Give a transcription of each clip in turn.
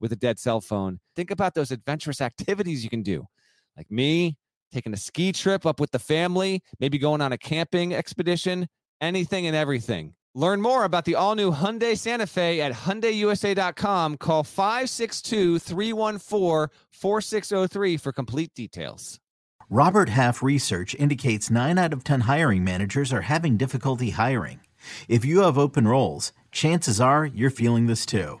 with a dead cell phone. Think about those adventurous activities you can do, like me taking a ski trip up with the family, maybe going on a camping expedition, anything and everything. Learn more about the all new Hyundai Santa Fe at HyundaiUSA.com. Call 562 314 4603 for complete details. Robert Half research indicates 9 out of 10 hiring managers are having difficulty hiring. If you have open roles, chances are you're feeling this too.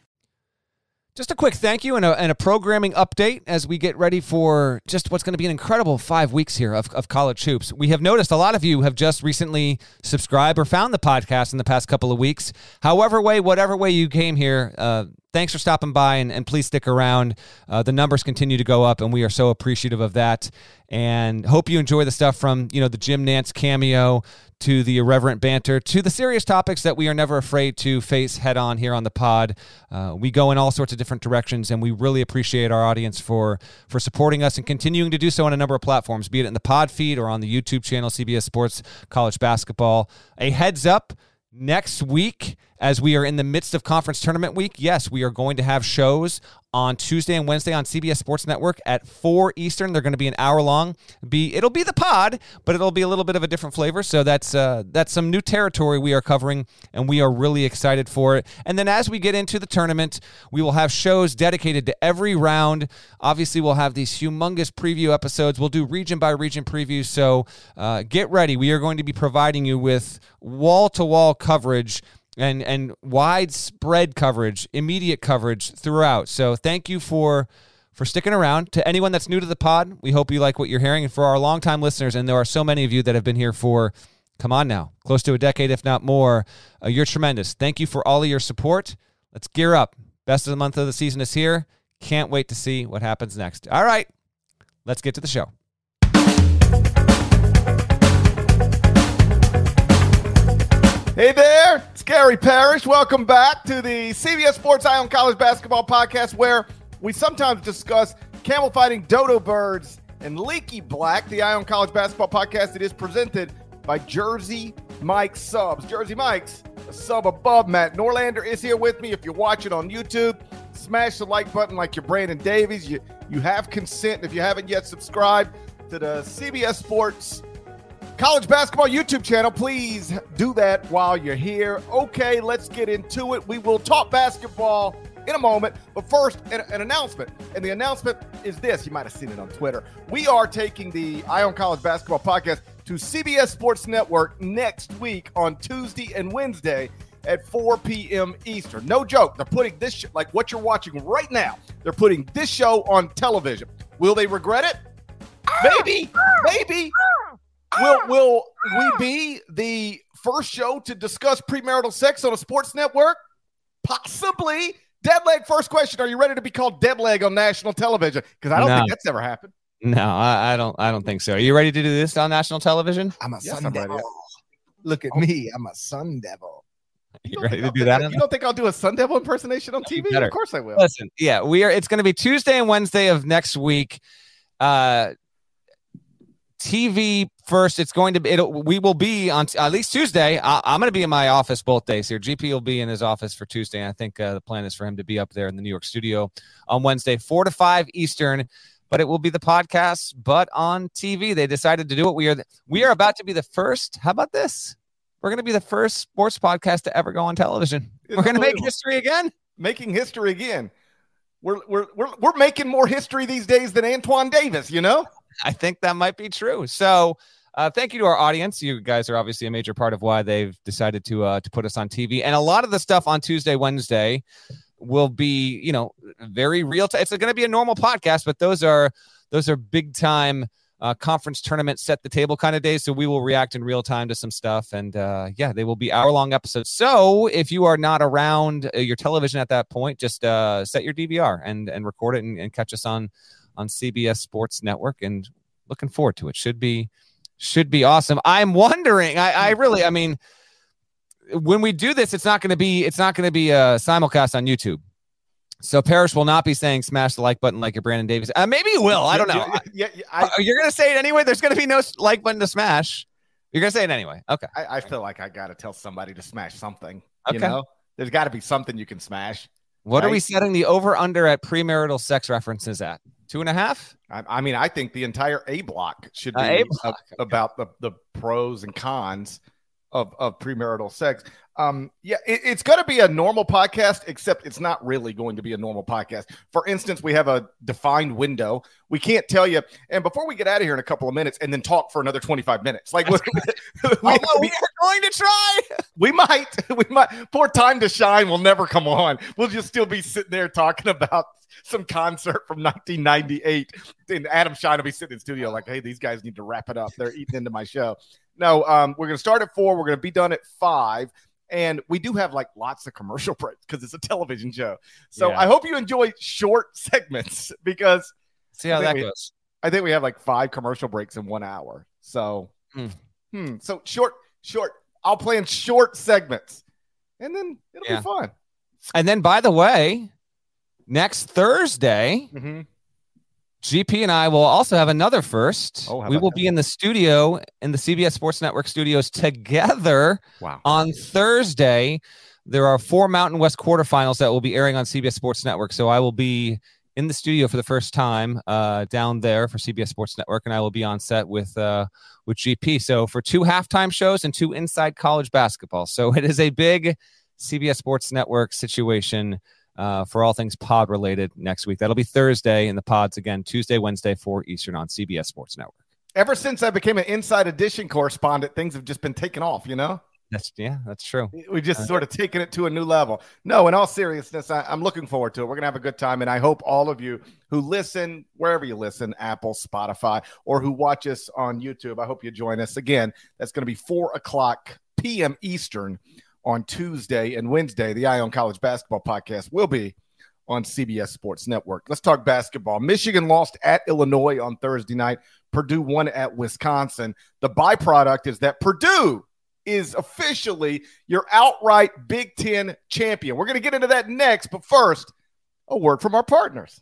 Just a quick thank you and a, and a programming update as we get ready for just what's going to be an incredible five weeks here of, of college hoops. We have noticed a lot of you have just recently subscribed or found the podcast in the past couple of weeks. However, way, whatever way you came here, uh, thanks for stopping by and, and please stick around. Uh, the numbers continue to go up, and we are so appreciative of that. And hope you enjoy the stuff from you know the Jim Nantz cameo to the irreverent banter to the serious topics that we are never afraid to face head on here on the pod. Uh, we go in all sorts of different directions, and we really appreciate our audience for for supporting us and continuing to do so on a number of platforms, be it in the pod feed or on the YouTube channel CBS Sports College Basketball. A heads up next week as we are in the midst of conference tournament week yes we are going to have shows on tuesday and wednesday on cbs sports network at 4 eastern. They're going to be an hour long. Be it'll be the pod but it'll be a little bit of a different flavor. So that's uh, that's some new territory we are covering and we are really excited for it. And then as we get into the tournament we will have shows dedicated to every round. Obviously we'll have these humongous preview episodes. We'll do region by region previews. So uh, get ready. We are going to be providing you with wall to wall coverage and and widespread coverage, immediate coverage throughout. So thank you for for sticking around. To anyone that's new to the pod, we hope you like what you're hearing. And for our longtime listeners, and there are so many of you that have been here for come on now, close to a decade, if not more, uh, you're tremendous. Thank you for all of your support. Let's gear up. Best of the month of the season is here. Can't wait to see what happens next. All right, let's get to the show. Hey there, it's Gary Parrish. Welcome back to the CBS Sports on College Basketball podcast, where we sometimes discuss camel fighting dodo birds and leaky black. The on College Basketball podcast it is presented by Jersey Mike Subs. Jersey Mike's a sub above Matt Norlander is here with me. If you're watching on YouTube, smash the like button like you're Brandon Davies. You you have consent. If you haven't yet subscribed to the CBS Sports college basketball YouTube channel. Please do that while you're here. Okay, let's get into it. We will talk basketball in a moment. But first, an, an, announcement. And the announcement is this you might have seen it on Twitter. We are taking the Eye on College Basketball podcast to CBS Sports Network next week on Tuesday and Wednesday at 4 p.m. Eastern. No joke. They're putting this, sh- like what you're watching right now, they're putting this show on television. Will they regret it? Maybe. Maybe. Will will we be the first show to discuss premarital sex on a sports network? Possibly. Dead leg. First question: Are you ready to be called dead leg on national television? Because I don't no. think that's ever happened. No, I, I, don't. I don't think so. Are you ready to do this on national television? I'm a yes, sun I'm devil. Ready. Look at me. I'm a sun devil. You, you ready to do that? You don't think I'll do a Sun Devil impersonation on TV? Of course I will. Listen, yeah, we are. It's going to be Tuesday and Wednesday of next week. Uh, TV first. It's going to be. It'll, we will be on at least Tuesday. I, am going to be in my office both days here. GP will be in his office for Tuesday. And I think uh, the plan is for him to be up there in the New York studio on Wednesday, four to five Eastern. But it will be the podcast, but on TV. They decided to do it. We are we are about to be the first. How about this? We're going to be the first sports podcast to ever go on television. It's we're going to make history again. Making history again. We're, we're, we're, we're making more history these days than Antoine Davis, you know? I think that might be true. So Uh, thank you to our audience. You guys are obviously a major part of why they've decided to uh, to put us on TV. And a lot of the stuff on Tuesday, Wednesday will be, you know, very real time. It's going to be a normal podcast, but those are those are big time uh, conference tournament set the table kind of days. So we will react in real time to some stuff. And uh, yeah, they will be hour long episodes. So if you are not around uh, your television at that point, just uh, set your DVR and, and record it and, and catch us on, on CBS Sports Network. And looking forward to it. Should be, should be awesome. I'm wondering, I, I really, I mean, when we do this, it's not going to be, it's not going to be a simulcast on YouTube. So Parrish will not be saying smash the like button like a Brandon Davies. Uh, maybe he will. I don't know. Yeah, yeah, I, Uh, You're gonna say it anyway. There's gonna be no like button to smash. You're gonna say it anyway. Okay. I, I feel like I got to tell somebody to smash something. Okay. You know, there's got to be something you can smash. What are we setting the over under at premarital sex references at? Two and a half? I, I mean, I think the entire A block should be Uh, A a- about the, the pros and cons of, of premarital sex. Um, yeah, it, it's going to be a normal podcast, except it's not really going to be a normal podcast. For instance, we have a defined window. We can't tell you. And before we get out of here in a couple of minutes and then talk for another 25 minutes, like we, we, we are going to try. we might, we might, poor Time to Schein will never come on. We'll just still be sitting there talking about some concert from 1998. And Adam Schein will be sitting in studio like, hey, these guys need to wrap it up. They're eating into my show. No, um, we're going to start at four. We're going to be done at five. And we do have like lots of commercial breaks because it's a television show. So Yeah. I hope you enjoy short segments because See how that we- goes. I think we have like five commercial breaks in one hour. So, Hmm. hmm, so short, short. I'll plan short segments, and then it'll Yeah. be fun. And then by the way, next Thursday, Mm-hmm. GP and I will also have another first. Oh, we will that? be in the studio in the CBS Sports Network studios together Wow. on Thursday. There are four Mountain West quarterfinals that will be airing on CBS Sports Network. So I will be in the studio for the first time uh, down there for CBS Sports Network, and I will be on set with uh, with GP. So for two halftime shows and two inside college basketball. So it is a big CBS Sports Network situation uh, for all things pod related next week. That'll be Thursday in the pods again, Tuesday, Wednesday, 4 Eastern on CBS Sports Network. Ever since I became an Inside Edition correspondent, things have just been taken off. You know, That's yeah, that's true. we just sort of taken it to a new level. No, in all seriousness, I, I'm looking forward to it. We're gonna have a good time, and I hope all of you who listen wherever you listen, Apple, Spotify, or who watch us on YouTube, I hope you join us again. That's going to be four o'clock p.m. Eastern on Tuesday and Wednesday. The Eye on College Basketball Podcast will be on CBS Sports Network. Let's talk basketball. Michigan lost at Illinois on Thursday night. Purdue won at Wisconsin. The byproduct is that Purdue is officially your outright Big Ten champion. We're going to get into that next, but first, a word from our partners.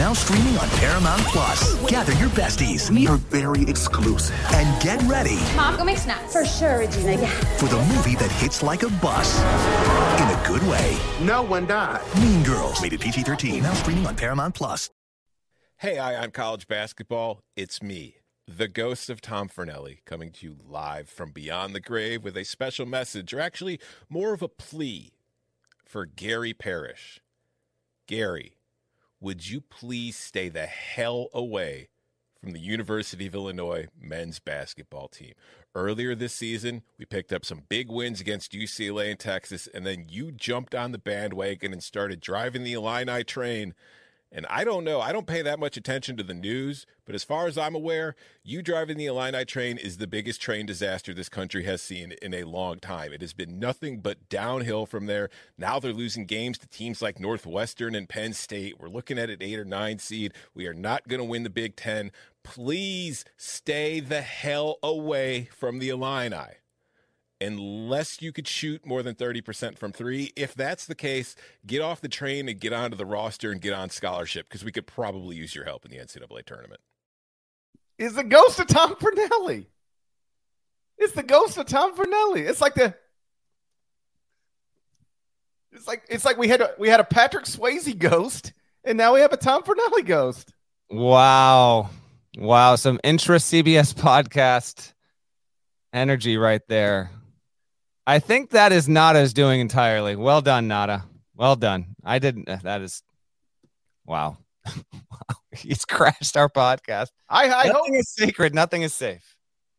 Now streaming on Paramount Plus. Gather your besties We are very exclusive. and get ready Mom, go make snacks. For sure, Regina. Yeah. for the movie that hits like a bus in a good way. No one died. Mean Girls, rated PG-13. Now streaming on Paramount Plus. Hey, Eye on College Basketball. It's me, the ghost of Tom Fornelli, coming to you live from beyond the grave with a special message, or actually more of a plea for Gary Parrish. Gary, would you please stay the hell away from the University of Illinois men's basketball team? Earlier this season, we picked up some big wins against UCLA and Texas, and then you jumped on the bandwagon and started driving the Illini train. And I don't know, I don't pay that much attention to the news, but as far as I'm aware, you driving the Illini train is the biggest train disaster this country has seen in a long time. It has been nothing but downhill from there. Now they're losing games to teams like Northwestern and Penn State. We're looking at an eight or nine seed. We are not going to win the Big Ten. Please stay the hell away from the Illini unless you could shoot more than 30% from three. If that's the case, get off the train and get onto the roster and get on scholarship because we could probably use your help in the NCAA tournament. is the ghost of Tom Fornelli. It's the ghost of Tom Fornelli. It's like the it's like it's like we had a we had a Patrick Swayze ghost, and now we have a Tom Fornelli ghost. Wow. Wow. Some intra CBS podcast energy right there. I think that is Nada's doing entirely. Well done, Nada. Well done. I didn't. That is wow. wow. He's crashed our podcast. I, I nothing hope is sacred. Nothing is safe.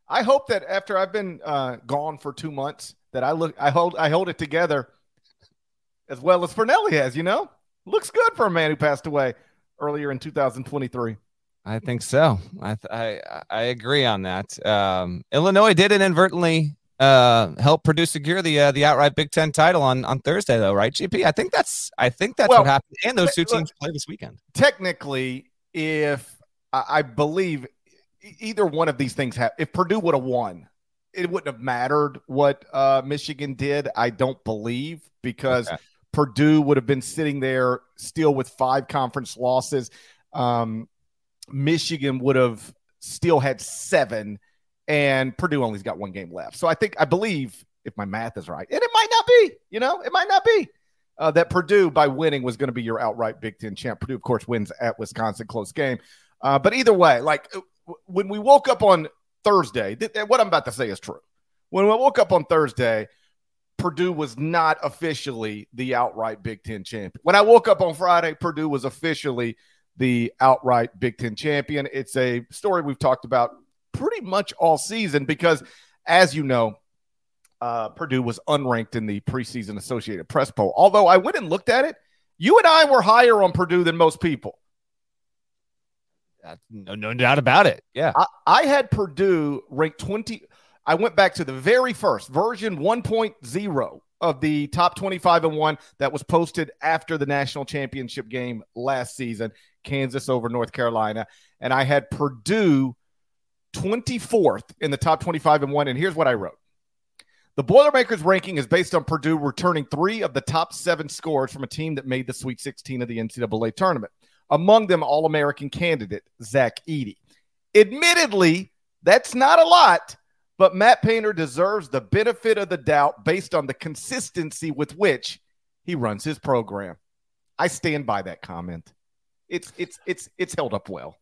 I hope that after I've been uh, gone for two months, that I look I hold I hold it together as well as Fornelli has. You know, looks good for a man who passed away earlier in 2023. I think so. I I I agree on that. Um, Illinois did inadvertently uh, help Purdue secure the uh, the outright Big Ten title on on Thursday, though, right? GP. I think that's I think that's Well, what happened. And those two look- teams play this weekend. Technically, if I, I believe either one of these things have, if Purdue would have won, it wouldn't have mattered what uh, Michigan did. I don't believe because Okay. Purdue would have been sitting there still with five conference losses. Um, Michigan would have still had seven, and Purdue only's got one game left. So I think I believe if my math is right, and it might not be, you know, it might not be. Uh, that Purdue by winning was going to be your outright Big Ten champ. Purdue, of course, wins at Wisconsin, close game. Uh, but either way, like uh, when we woke up on Thursday, th- th- what I'm about to say is true. When we woke up on Thursday, Purdue was not officially the outright Big Ten champion. When I woke up on Friday, Purdue was officially the outright Big Ten champion. It's a story we've talked about pretty much all season because, as you know, uh, Purdue was unranked in the preseason Associated Press poll. Although I went and looked at it, you and I were higher on Purdue than most people. That's no no doubt about it. Yeah. I, I had Purdue ranked 20. I went back to the very first version 1.0 of the top 25 and 1 that was posted after the national championship game last season, Kansas over North Carolina. And I had Purdue 24th in the top 25 and 1. And here's what I wrote. The Boilermakers ranking is based on Purdue returning three of the top seven scores from a team that made the Sweet 16 of the NCAA tournament. Among them, All American candidate Zach Edey. Admittedly, that's not a lot, but Matt Painter deserves the benefit of the doubt based on the consistency with which he runs his program. I stand by that comment. It's it's it's it's held up well.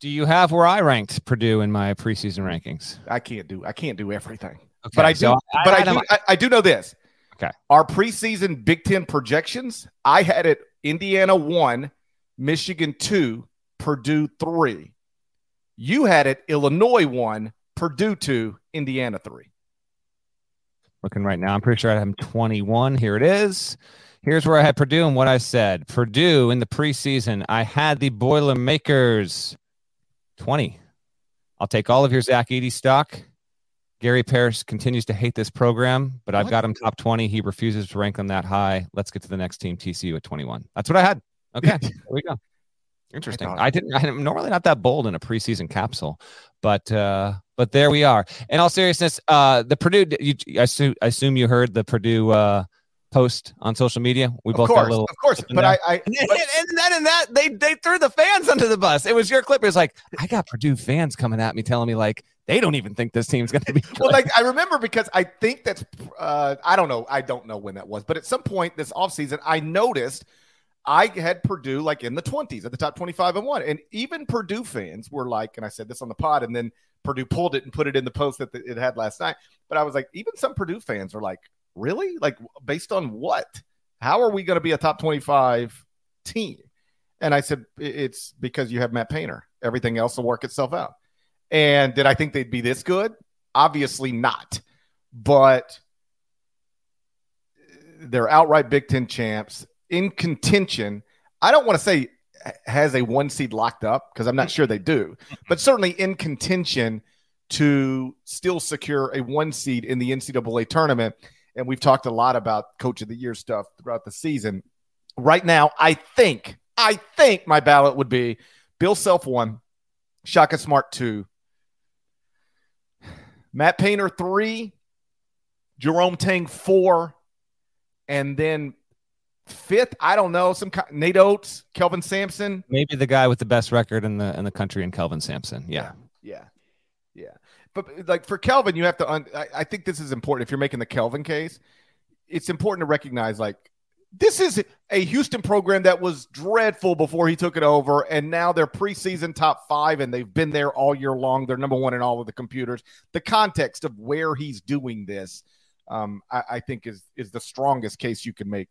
Do you have where I ranked Purdue in my preseason rankings? I can't do I can't do everything. Okay, But I do so but I, had do I, I do know this. Okay. Our preseason Big Ten projections, I had it Indiana one, Michigan two, Purdue three. You had it Illinois one, Purdue two, Indiana three. looking right now. I'm pretty sure I have 21. Here it is. Here's where I had Purdue and what I said. Purdue in the preseason, I had the Boilermakers 20. I'll take all of your Zach Edey stock. Gary Parrish continues to hate this program, but I've What? got him top 20. He refuses to rank them that high. Let's get to the next team, TCU at 21. That's what I had. Okay, there we go. Interesting. thought- I didn't. I'm normally not that bold in a preseason capsule, but uh, but there we are. In all seriousness, uh, the Purdue. You, I, assume, I assume you heard the Purdue uh, post on social media. We Of both course, got a little. of course. But. I, I And, but- and then in that they they threw the fans under the bus. It was your clip. It was like I got Purdue fans coming at me telling me like they don't even think this team's going to be. Good. well, like I remember because I think that's uh, I don't know. I don't know when that was, but at some point this offseason, I noticed I had Purdue like in the 20s at the top 25 and one. And even Purdue fans were like, and I said this on the pod, and then Purdue pulled it and put it in the post that it had last night. But I was like, even some Purdue fans are like, really? Like, based on what? How are we going to be a top 25 team? And I said, it's because you have Matt Painter. Everything else will work itself out. And did I think they'd be this good? Obviously not. But uh, they're outright Big Ten champs in contention. I don't want to say has a one seed locked up because I'm not sure they do, but certainly in contention to still secure a one seed in the NCAA tournament. And we've talked a lot about coach of the year stuff throughout the season. Right now, I think, I think my ballot would be Bill Self one, Shaka Smart two, Matt Painter three, Jerome Tang four, and then fifth, I don't know, some Nate Oats, Kelvin Sampson. Maybe the guy with the best record in the in the country and Kelvin Sampson. Yeah. Yeah. But like for Kelvin, you have to, un- I, I think this is important. If you're making the Kelvin case, it's important to recognize like this is a Houston program that was dreadful before he took it over, and now they're preseason top five, and they've been there all year long. They're number one in all of the computers. The context of where he's doing this, um, I, I, think, is is the strongest case you can make.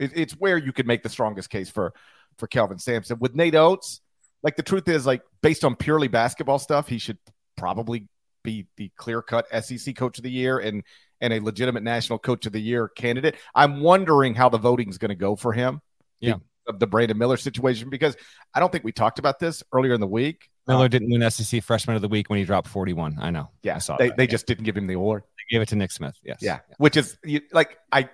It, it's where you can make the strongest case for for Kelvin Sampson with Nate Oats. Like the truth is, like based on purely basketball stuff, he should probably be the clear cut SEC coach of the year and and a legitimate national coach of the year candidate. I'm wondering how the voting is going to go for him. Yeah. Of the Brandon Miller situation, because I don't think we talked about this earlier in the week. Miller didn't win SEC Freshman of the Week when he dropped 41. I know. Yeah, I saw they, that. they yeah. just didn't give him the award. They gave it to Nick Smith. Yes. Yeah, yeah. which is like I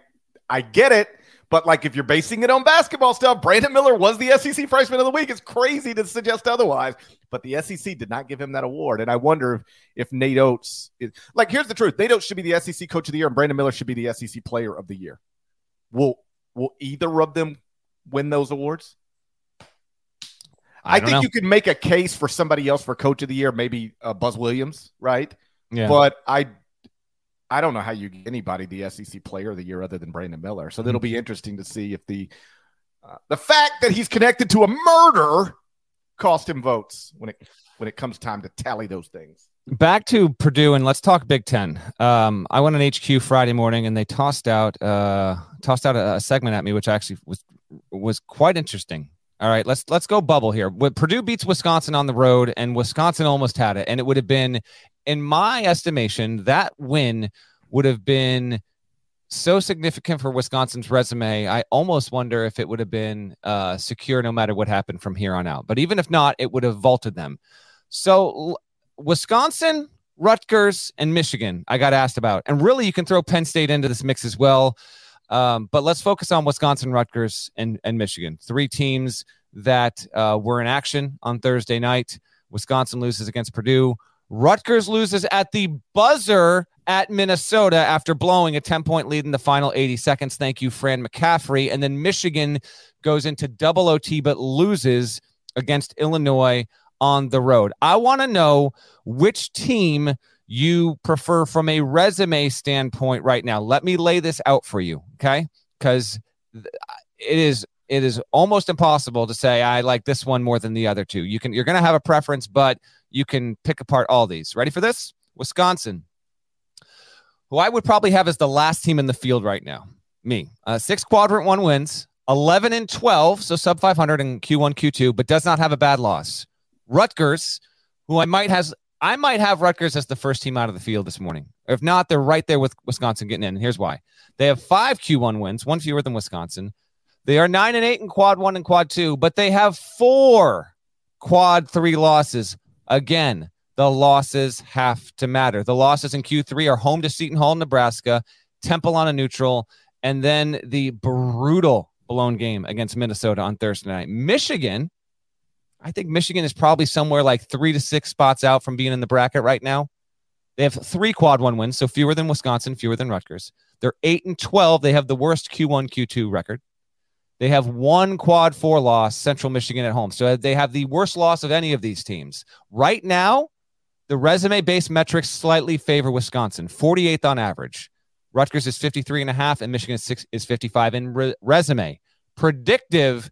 I get it. But like, if you're basing it on basketball stuff, Brandon Miller was the SEC Freshman of the Week. It's crazy to suggest otherwise. But the SEC did not give him that award, and I wonder if, if Nate Oats is like. Here's the truth: Nate Oats should be the SEC Coach of the Year, and Brandon Miller should be the SEC Player of the Year. Will Will either of them win those awards? I, I think know. you could make a case for somebody else for Coach of the Year, maybe uh, Buzz Williams, right? Yeah. But I I don't know how you get anybody the SEC Player of the Year other than Brandon Miller. So it'll be interesting to see if the uh, the fact that he's connected to a murder cost him votes when it when it comes time to tally those things. Back to Purdue and let's talk Big Ten. Um, I went on HQ Friday morning and they tossed out uh, tossed out a, a segment at me, which actually was was quite interesting. All right, let's let's go bubble here. When Purdue beats Wisconsin on the road, and Wisconsin almost had it, and it would have been, in my estimation, that win would have been so significant for Wisconsin's resume. I almost wonder if it would have been uh, secure no matter what happened from here on out. But even if not, it would have vaulted them. So Wisconsin, Rutgers, and Michigan, I got asked about, and really you can throw Penn State into this mix as well. Um, but let's focus on Wisconsin, Rutgers, and, and Michigan. Three teams that uh, were in action on Thursday night. Wisconsin loses against Purdue. Rutgers loses at the buzzer at Minnesota after blowing a 10 point lead in the final 80 seconds. Thank you, Fran McCaffery. And then Michigan goes into double OT but loses against Illinois on the road. I want to know which team you prefer from a resume standpoint right now. Let me lay this out for you, okay? Because it is it is almost impossible to say I like this one more than the other two. You can you're going to have a preference, but you can pick apart all these. Ready for this? Wisconsin, who I would probably have as the last team in the field right now. Me, uh, six quadrant one wins, 11 and 12, so sub 500 in Q1, Q2, but does not have a bad loss. Rutgers, who I might has I might have Rutgers as the first team out of the field this morning. If not, they're right there with Wisconsin getting in. And here's why: they have five Q1 wins, one fewer than Wisconsin. They are nine and eight in quad one and quad two, but they have four quad three losses. Again, the losses have to matter. The losses in Q3 are home to Seton Hall, Nebraska, Temple on a neutral, and then the brutal blown game against Minnesota on Thursday night. Michigan, I think Michigan is probably somewhere like three to six spots out from being in the bracket right now. They have three quad one wins, so fewer than Wisconsin, fewer than Rutgers. They're eight and 12. They have the worst Q1, Q2 record. They have one quad four loss, Central Michigan at home. So they have the worst loss of any of these teams. Right now, the resume based metrics slightly favor Wisconsin, 48th on average. Rutgers is 53 and a half, and Michigan is, six, is 55 in re- resume. Predictive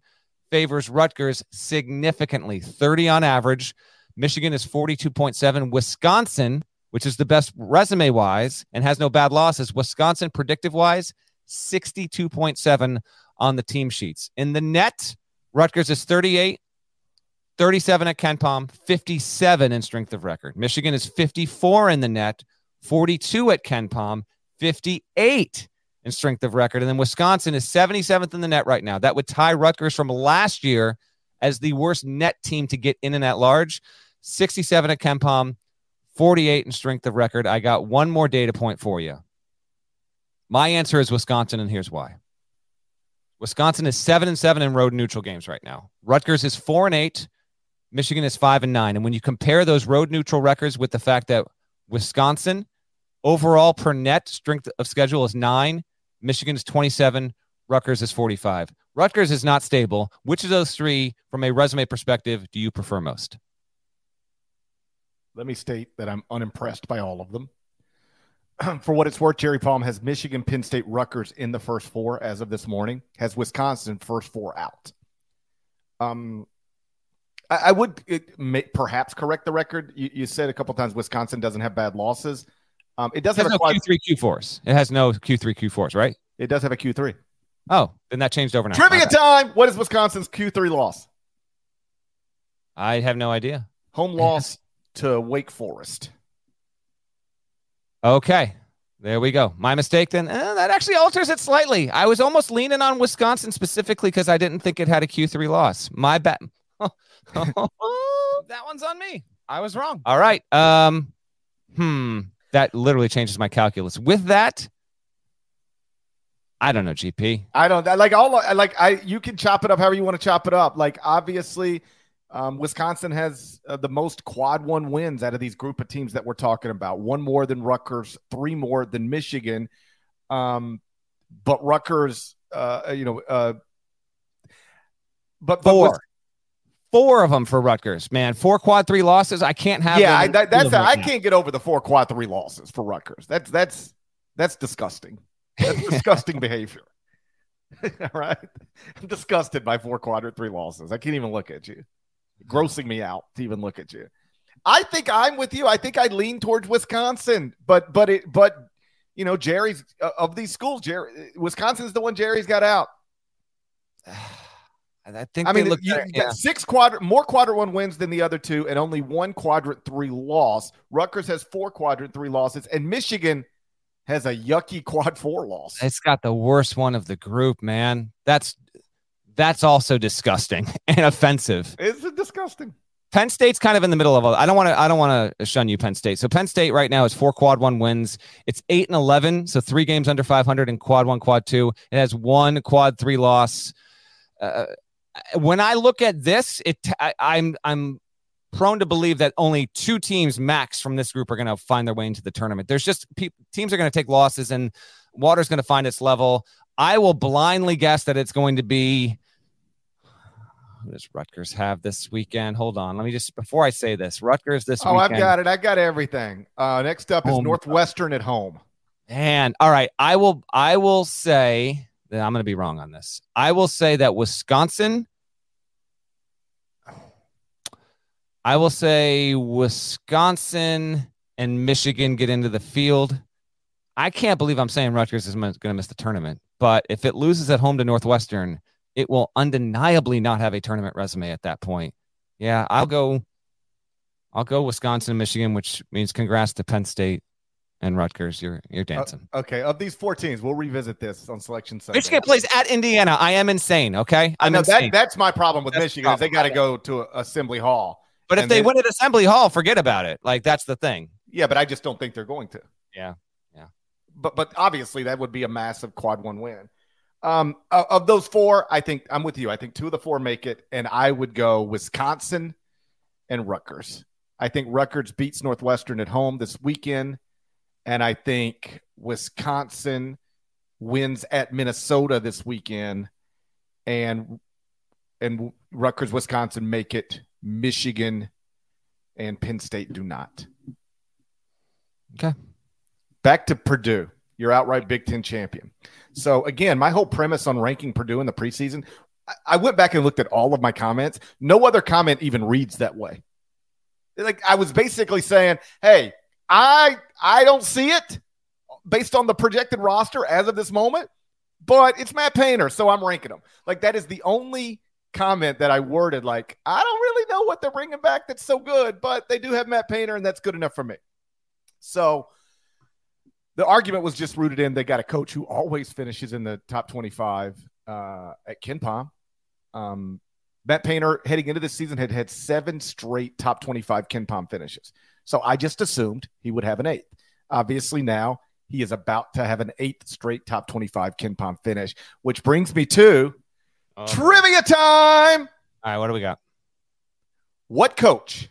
favors Rutgers significantly, 30 on average. Michigan is 42.7. Wisconsin, which is the best resume wise and has no bad losses, Wisconsin predictive wise, 62.7 on the team sheets. In the net, Rutgers is 38, 37 at KenPom, 57 in strength of record. Michigan is 54 in the net, 42 at KenPom, 58 in strength of record. And then Wisconsin is 77th in the net right now. That would tie Rutgers from last year as the worst net team to get in and at large. 67 at KenPom, 48 in strength of record. I got one more data point for you. My answer is Wisconsin, and here's why. Wisconsin is seven and seven in road neutral games right now. Rutgers is four and eight. Michigan is five and nine. And when you compare those road neutral records with the fact that Wisconsin overall per net strength of schedule is nine, Michigan is 27, Rutgers is 45. Rutgers is not stable. Which of those three, from a resume perspective, do you prefer most? Let me state that I'm unimpressed by all of them. For what it's worth, Jerry Palm has Michigan, Penn State, Rutgers in the first four as of this morning. Has Wisconsin first four out. Um, I, I would it may, perhaps correct the record. You, you, said a couple times Wisconsin doesn't have bad losses. Um, it does it have no quad- Q3 Q4s. It has no Q3 Q4s, right? It does have a Q3. Oh, then that changed overnight. Trivia time. What is Wisconsin's Q3 loss? I have no idea. Home loss to Wake Forest. Okay. There we go. My mistake then. Eh, that actually alters it slightly. I was almost leaning on Wisconsin specifically because I didn't think it had a Q3 loss. My bad. that one's on me. I was wrong. All right. Um, hmm. That literally changes my calculus. With that, I don't know, GP. I don't like all like I you can chop it up however you want to chop it up. Like obviously, um, Wisconsin has uh, the most quad one wins out of these group of teams that we're talking about. One more than Rutgers, three more than Michigan. Um, but Rutgers, uh, you know, uh, but, but four. Four of them for Rutgers, man. Four quad three losses. I can't have. Yeah, I, that, that's I can't get over the four quad three losses for Rutgers. That's that's that's disgusting. That's disgusting behavior. All right, I'm disgusted by four quadrant three losses. I can't even look at you grossing me out to even look at you. I think I'm with you. I think I lean towards Wisconsin, but but it but you know Jerry's uh, of these schools. Jerry Wisconsin's the one Jerry's got out. I think. I mean, look you, better, yeah. six quadrant more quadrant one wins than the other two, and only one quadrant three loss. Rutgers has four quadrant three losses, and Michigan has a yucky quad four loss. It's got the worst one of the group, man. That's that's also disgusting and offensive. It's disgusting. Penn State's kind of in the middle of. All. I don't want to. I don't want to shun you, Penn State. So Penn State right now is four quad one wins. It's eight and eleven, so three games under five hundred in quad one, quad two. It has one quad three loss. Uh, when I look at this, it I, I'm I'm prone to believe that only two teams max from this group are going to find their way into the tournament. There's just pe- teams are going to take losses, and water's going to find its level. I will blindly guess that it's going to be who does Rutgers have this weekend? Hold on. Let me just before I say this. Rutgers this oh, weekend. I've got it. I got everything. Uh, next up home. is Northwestern at home. And all right, I will I will say I'm going to be wrong on this. I will say that Wisconsin I will say Wisconsin and Michigan get into the field. I can't believe I'm saying Rutgers is going to miss the tournament, but if it loses at home to Northwestern, it will undeniably not have a tournament resume at that point. Yeah, I'll go. I'll go Wisconsin and Michigan, which means congrats to Penn State and Rutgers. You're you're dancing. Uh, okay, of these four teams, we'll revisit this on selection Sunday. Michigan plays at Indiana. I am insane. Okay, I'm I know that that's my problem with that's Michigan is they got to go to Assembly Hall. But if they, they win at Assembly Hall, forget about it. Like that's the thing. Yeah, but I just don't think they're going to. Yeah, yeah. But but obviously that would be a massive quad one win. Um, of those four, I think I'm with you. I think two of the four make it, and I would go Wisconsin and Rutgers. I think Rutgers beats Northwestern at home this weekend, and I think Wisconsin wins at Minnesota this weekend, and and Rutgers, Wisconsin make it. Michigan and Penn State do not. Okay. Back to Purdue, your outright Big Ten champion. So again, my whole premise on ranking Purdue in the preseason, I went back and looked at all of my comments. No other comment even reads that way. Like I was basically saying, "Hey, I I don't see it based on the projected roster as of this moment, but it's Matt Painter, so I'm ranking them." Like that is the only comment that I worded like, "I don't really know what they're bringing back that's so good, but they do have Matt Painter and that's good enough for me." So, the argument was just rooted in they got a coach who always finishes in the top 25 uh, at KenPom. Um, Matt Painter heading into this season had had seven straight top 25 KenPom finishes. So I just assumed he would have an eighth. Obviously, now he is about to have an eighth straight top 25 KenPom finish, which brings me to oh. trivia time. All right, what do we got? What coach?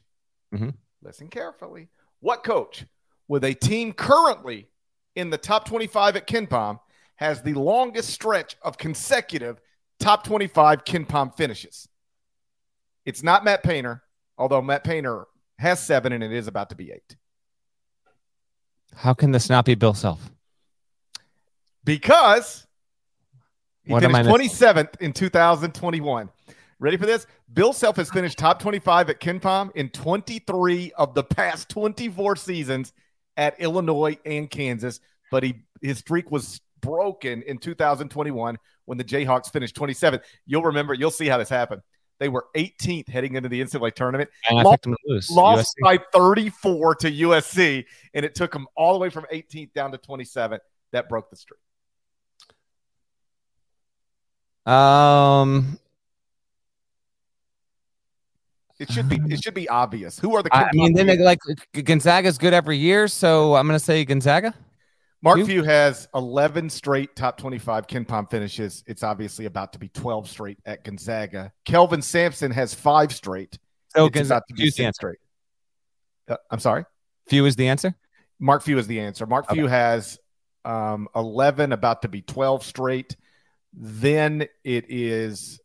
Mm-hmm. Listen carefully. What coach with a team currently in the top 25 at KenPom has the longest stretch of consecutive top 25 KenPom finishes. It's not Matt Painter, although Matt Painter has seven, and it is about to be eight. How can this not be Bill Self? Because he What finished 27th in 2021. Ready for this? Bill Self has finished top 25 at KenPom in 23 of the past 24 seasons at Illinois and Kansas, but he his streak was broken in 2021 when the Jayhawks finished 27th. You'll remember, you'll see how this happened. They were 18th heading into the NCAA tournament. And I Lost- picked him to lose. lost USC. by 34 to USC, and it took them all the way from 18th down to 27th. That broke the streak. Um, It should be it should be obvious. Who are the? I I mean, then they, like Gonzaga's good every year, so I'm going to say Gonzaga. Mark? Few has 11 straight top 25 KenPom finishes. It's obviously about to be 12 straight at Gonzaga. Kelvin Sampson has five straight. So it's Gonzaga about to be Few's the six answer. straight. Uh, I'm sorry. Few is the answer. Mark Few is the answer. Mark Few has um, 11, about to be 12 straight. Then it is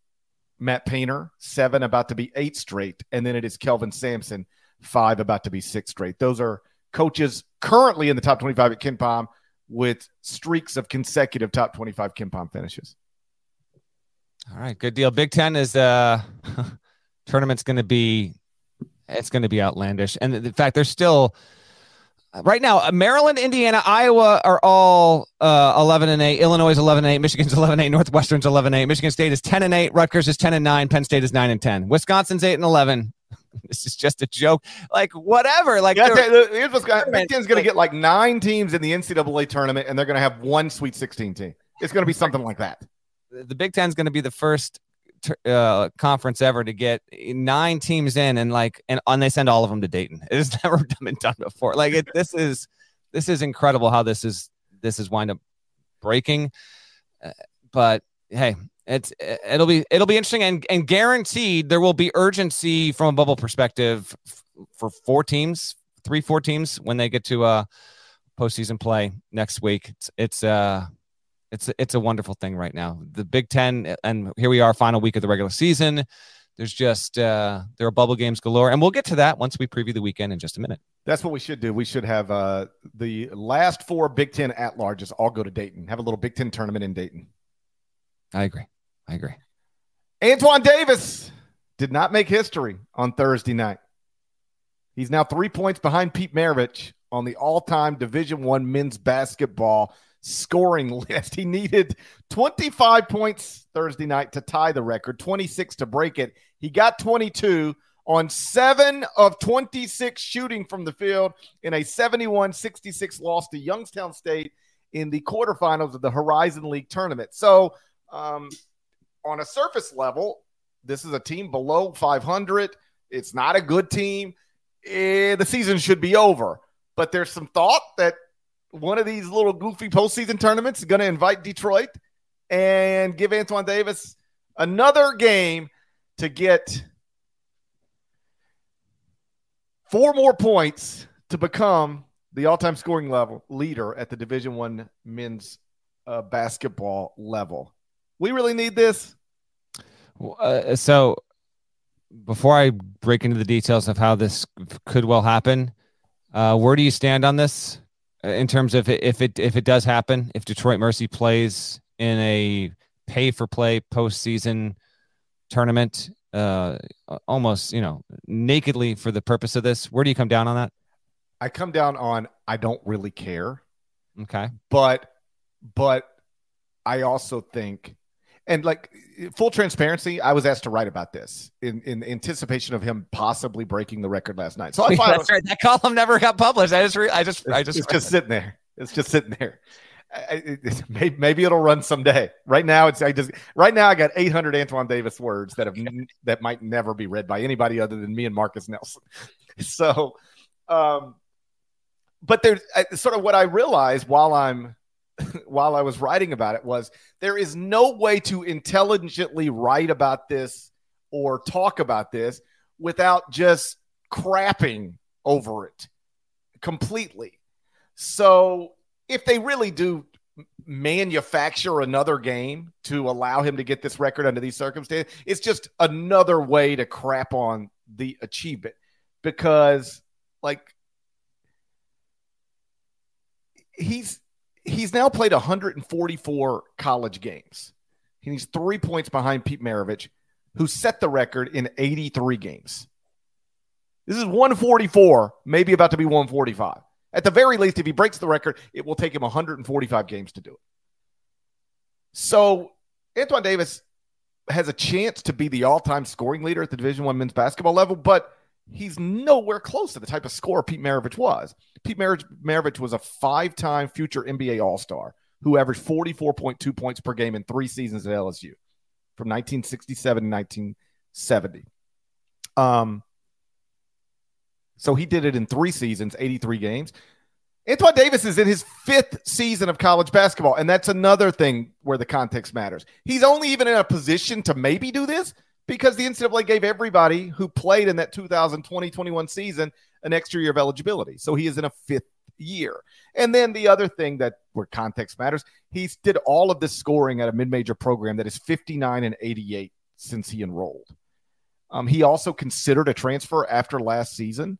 Matt Painter, seven, about to be eight straight. And then it is Kelvin Sampson, five, about to be six straight. Those are coaches currently in the top 25 at KenPom with streaks of consecutive top 25 KenPom finishes. All right, good deal. Big Ten is uh tournament's going to be it's going to be outlandish, and in fact, there's still right now uh, Maryland, Indiana, Iowa are all uh, 11 and 8. Illinois is 11 and 8. Michigan's 11 and 8. Northwestern's 11 and 8. Michigan State is 10 and 8. Rutgers is 10 and 9. Penn State is 9 and 10. Wisconsin's 8 and 11. This is just a joke. Like whatever. Like Yeah, here's what's going Big Ten's going to get like nine teams in the NCAA tournament, and they're going to have one Sweet 16 team. It's going to be something like that. the Big Ten's going to be the first uh, conference ever to get nine teams in, and like, and, and they send all of them to Dayton. It has never been done before. Like, it, this is this is incredible how this is this is wind up breaking. Uh, but hey, it's it'll be it'll be interesting, and and guaranteed there will be urgency from a bubble perspective for four teams, three four teams when they get to uh postseason play next week. It's it's uh it's it's a wonderful thing right now. The Big Ten, and here we are, final week of the regular season. There's just uh, there are bubble games galore, and we'll get to that once we preview the weekend in just a minute. That's what we should do. We should have uh, the last four Big Ten at larges all go to Dayton. Have a little Big Ten tournament in Dayton. I agree. I agree. Antoine Davis did not make history on Thursday night. He's now three points behind Pete Maravich on the all-time Division One men's basketball scoring list. He needed 25 points Thursday night to tie the record, 26 to break it. He got 22 on seven of 26 shooting from the field in a 71 66 loss to Youngstown State in the quarterfinals of the Horizon League tournament. So, um, on a surface level, this is a team below 500. It's not a good team. Eh, the season should be over. But there's some thought that one of these little goofy postseason tournaments is going to invite Detroit and give Antoine Davis another game to get four more points to become the all-time scoring level leader at the Division One men's uh, basketball level. We really need this. Uh, so before I break into the details of how this could well happen, uh, where do you stand on this uh, in terms of if it if it does happen? If Detroit Mercy plays in a pay for play postseason tournament, uh, almost you know nakedly for the purpose of this, where do you come down on that? I come down on I don't really care, Okay, but but I also think and like full transparency, I was asked to write about this in, in anticipation of him possibly breaking the record last night. So I filed, that's right. That column never got published. I just re- I just I just it's just sitting there. It's just sitting there. I- I- it- maybe, maybe it'll run someday. Right now, it's I just right now I got 800 Antoine Davis words that have that might never be read by anybody other than me and Marcus Nelson. So, um, but there's uh, sort of what I realized while I'm while I was writing about it was there is no way to intelligently write about this or talk about this without just crapping over it completely. So if they really do manufacture another game to allow him to get this record under these circumstances, it's just another way to crap on the achievement. because like he's he's now played 144 college games. He's three points behind Pete Maravich, who set the record in 83 games. This is 144, maybe about to be 145. At the very least, if he breaks the record, it will take him 145 games to do it. So Antoine Davis has a chance to be the all-time scoring leader at the Division One men's basketball level, but he's nowhere close to the type of scorer Pete Maravich was. Pete Maravich was a five-time future NBA All-Star who averaged 44.2 points per game in three seasons at LSU from 1967 to 1970. Um, so he did it in three seasons, 83 games. Antoine Davis is in his fifth season of college basketball, and that's another thing where the context matters. He's only even in a position to maybe do this because the NCAA gave everybody who played in that 2020 21 season an extra year of eligibility. So he is in a fifth year. And then the other thing that where context matters, he did all of this scoring at a mid major program that is 59 and 88 since he enrolled. Um, he also considered a transfer after last season.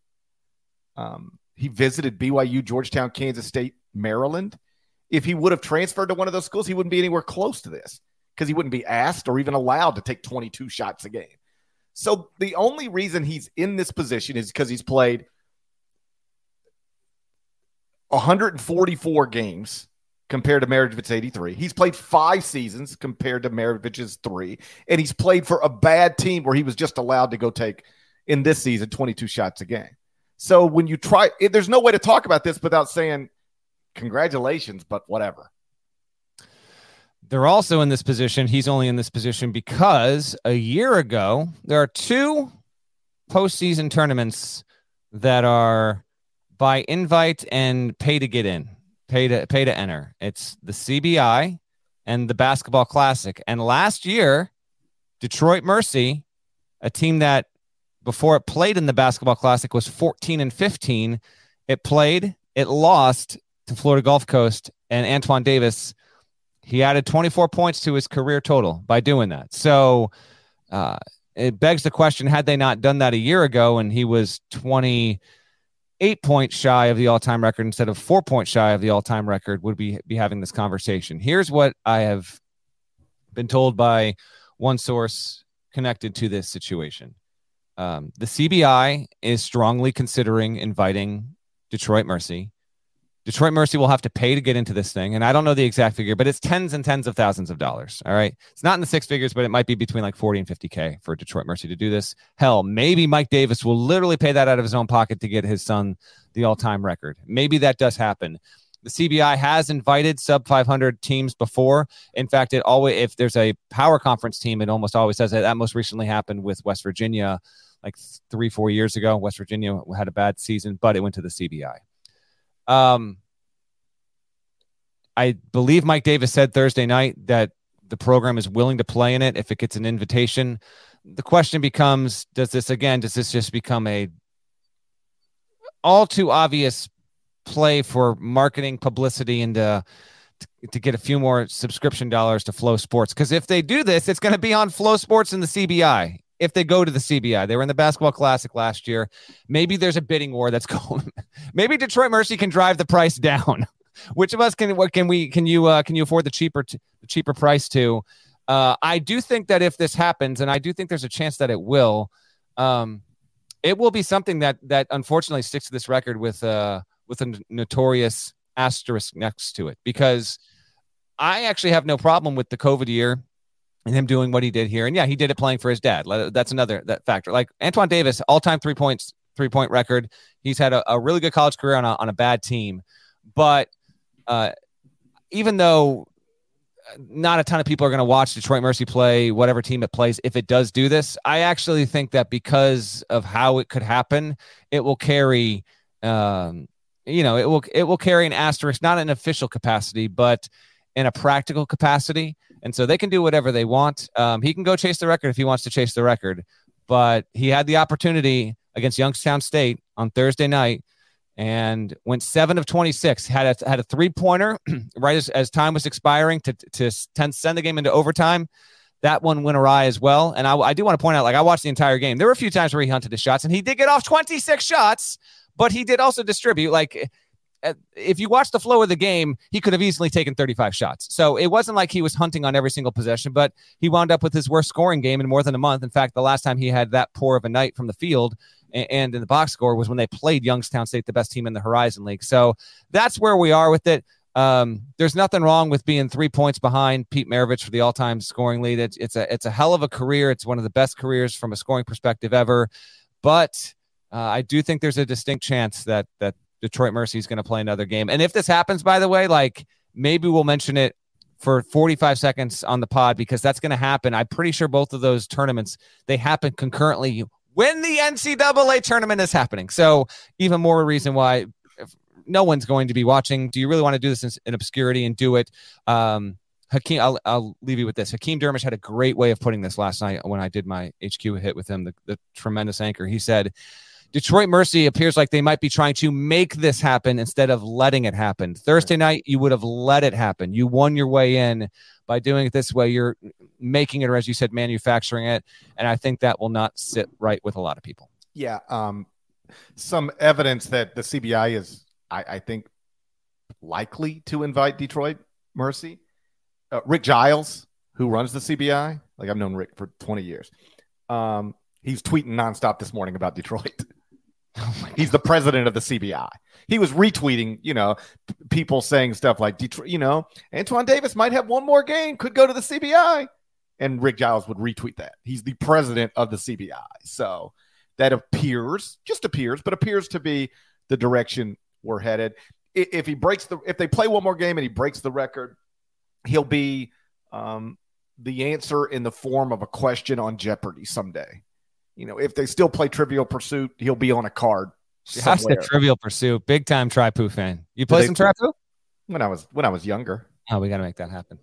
Um, he visited BYU, Georgetown, Kansas State, Maryland. If he would have transferred to one of those schools, he wouldn't be anywhere close to this because he wouldn't be asked or even allowed to take 22 shots a game. So the only reason he's in this position is because he's played 144 games compared to Maravich's 83. He's played five seasons compared to Maravich's three, and he's played for a bad team where he was just allowed to go take in this season 22 shots a game. So when you try, it, there's no way to talk about this without saying congratulations, but whatever. They're also in this position. He's only in this position because a year ago, there are two postseason tournaments that are by invite and pay to get in, pay to pay to enter. It's the CBI and the Basketball Classic. And last year, Detroit Mercy, a team that before it played in the Basketball Classic was 14 and 15, it played, it lost to Florida Gulf Coast and Antoine Davis. He added 24 points to his career total by doing that. So uh, it begs the question had they not done that a year ago and he was 28 points shy of the all-time record instead of four points shy of the all-time record would be be having this conversation. Here's what I have been told by one source connected to this situation. Um, the CBI is strongly considering inviting Detroit Mercy Detroit Mercy will have to pay to get into this thing. And I don't know the exact figure, but it's tens and tens of thousands of dollars. All right. It's not in the six figures, but it might be between like 40 and 50K for Detroit Mercy to do this. Hell, maybe Mike Davis will literally pay that out of his own pocket to get his son the all time record. Maybe that does happen. The CBI has invited sub 500 teams before. In fact, it always, if there's a power conference team, it almost always says that. That most recently happened with West Virginia like three, four years ago. West Virginia had a bad season, but it went to the CBI. Um, I believe Mike Davis said Thursday night that the program is willing to play in it if it gets an invitation. The question becomes: Does this again? Does this just become a all too obvious play for marketing, publicity, and to, to get a few more subscription dollars to FloSports? Because if they do this, it's going to be on FloSports and the CBI if they go to the CBI. They were in the basketball classic last year. Maybe there's a bidding war that's going. Maybe Detroit Mercy can drive the price down. Which of us can what can we can you uh, can you afford the cheaper t- the cheaper price to? Uh, I do think that if this happens, and I do think there's a chance that it will, um, it will be something that that unfortunately sticks to this record with uh with a notorious asterisk next to it because I actually have no problem with the COVID year and him doing what he did here. And yeah, he did it playing for his dad. That's another that factor. Like Antoine Davis, all time three points, three point record. He's had a, a, really good college career on a, on a bad team. But uh, even though not a ton of people are going to watch Detroit Mercy play whatever team it plays, if it does do this, I actually think that because of how it could happen, it will carry. Um, you know, it will it will carry an asterisk, not in official capacity, but in a practical capacity and so they can do whatever they want. Um, he can go chase the record if he wants to chase the record, but he had the opportunity against Youngstown State on Thursday night and went seven of 26. Had a, had a three pointer right as, as time was expiring to, to send the game into overtime. that one went awry as well. And I, I do want to point out, like I watched the entire game. There were a few times where he hunted his shots, and he did get off 26 shots, but he did also distribute. Like if you watch the flow of the game, he could have easily taken 35 shots. So it wasn't like he was hunting on every single possession, but he wound up with his worst scoring game in more than a month. In fact, the last time he had that poor of a night from the field and in the box score was when they played Youngstown State, the best team in the Horizon League. So that's where we are with it. Um, there's nothing wrong with being three points behind Pete Maravich for the all-time scoring lead. It's, it's a it's a hell of a career. It's one of the best careers from a scoring perspective ever. But uh, I do think there's a distinct chance that that Detroit Mercy is going to play another game. And if this happens, by the way, like maybe we'll mention it for 45 seconds on the pod because that's going to happen. I'm pretty sure both of those tournaments they happen concurrently when the NCAA tournament is happening. So even more reason why no one's going to be watching. Do you really want to do this in, in obscurity and do it? Um, Hakeem, I'll, I'll leave you with this. Hakeem Dermish had a great way of putting this last night when I did my HQ hit with him, the, the tremendous anchor. He said, Detroit Mercy appears like they might be trying to make this happen instead of letting it happen. Thursday night, you would have let it happen. You won your way in by doing it this way. You're making it, or as you said, manufacturing it. And I think that will not sit right with a lot of people. Yeah. Um, some evidence that the CBI is, I, I think, likely to invite Detroit Mercy. Uh, Rick Giles, who runs the CBI, like I've known Rick for 20 years. Um, he's tweeting nonstop this morning about Detroit. He's the president of the CBI. He was retweeting, you know, p- people saying stuff like Detroit, you know, Antoine Davis might have one more game, could go to the CBI. And Rick Giles would retweet that. He's the president of the CBI. So that appears, just appears, but appears to be the direction we're headed. If he breaks the, if they play one more game and he breaks the record, he'll be um, the answer in the form of a question on Jeopardy someday you know, if they still play Trivial Pursuit, he'll be on a card. That's the Trivial Pursuit. Big time Tri-Poo fan. You play some Tri-Poo? When I was when I was younger. Oh, we got to make that happen.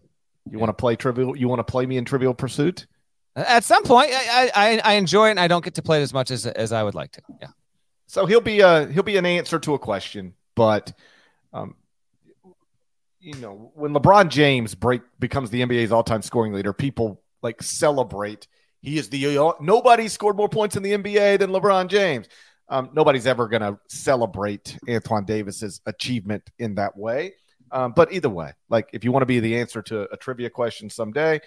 You yeah. want to play Trivial? You want to play me in Trivial Pursuit? At some point, I, I I enjoy it, and I don't get to play it as much as as I would like to. Yeah. So he'll be a he'll be an answer to a question, but um, you know, when LeBron James break becomes the NBA's all-time scoring leader, people like celebrate he is the uh, nobody scored more points in the NBA than LeBron James. Um, nobody's ever going to celebrate Antoine Davis's achievement in that way. Um, but either way, like if you want to be the answer to a trivia question someday,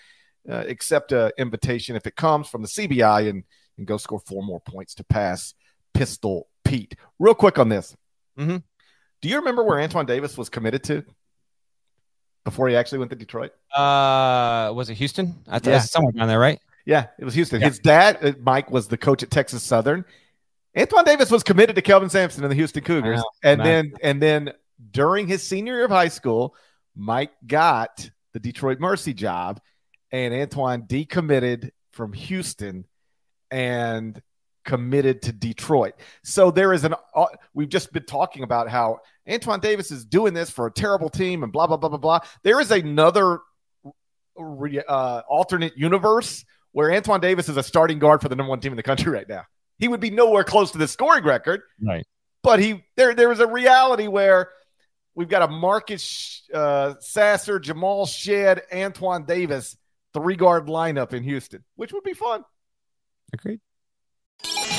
uh, accept an invitation if it comes from the CBI and and go score four more points to pass Pistol Pete. Real quick on this. Mm-hmm. Do you remember where Antoine Davis was committed to before he actually went to Detroit? Uh, was it Houston? I thought yeah. somewhere down there, right? Yeah, it was Houston. Yeah. His dad, uh, Mike, was the coach at Texas Southern. Antoine Davis was committed to Kelvin Sampson and the Houston Cougars, and then and then during his senior year of high school, Mike got the Detroit Mercy job, and Antoine decommitted from Houston and committed to Detroit. So there is an uh, we've just been talking about how Antoine Davis is doing this for a terrible team and blah blah blah blah blah. There is another uh, alternate universe where Antoine Davis is a starting guard for the number one team in the country right now. He would be nowhere close to the scoring record. Right. But he there there is a reality where we've got a Marcus uh, Sasser, Jamal Shead, Antoine Davis three guard lineup in Houston, which would be fun. Agreed.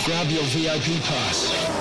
Grab your VIP pass.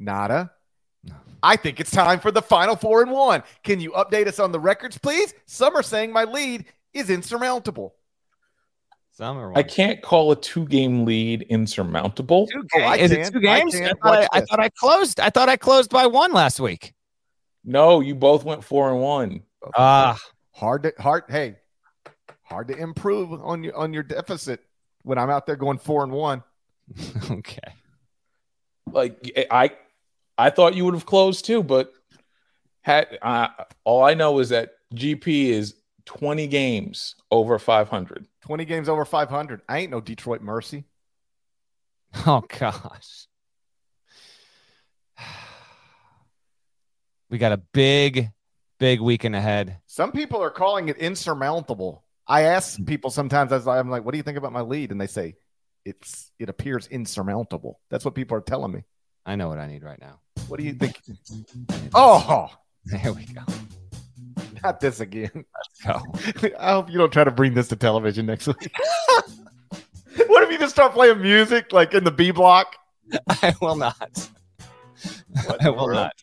Nada. I think it's time for the final four and one. Can you update us on the records, please? Some are saying my lead is insurmountable. Some are. I can't call a two-game lead insurmountable. Two Oh, I Is can. it two games? I I, thought I, I thought I closed. I thought I closed by one last week. No, you both went four and one. Ah, Hard to hard. Hey, hard to improve on your on your deficit when I'm out there going four and one. okay. Like I, I thought you would have closed too, but had uh, all I know is that GP is twenty games over five hundred. Twenty games over five hundred. I ain't no Detroit Mercy. Oh gosh. We got a big, big weekend ahead. Some people are calling it insurmountable. I ask people sometimes as I'm like, "What do you think about my lead?" And they say, "It's it appears insurmountable." That's what people are telling me. I know what I need right now. What do you think? oh, There we go. not this again. Let's go. I hope you don't try to bring this to television next week. what if you just start playing music like in the B block? I will not. I will not.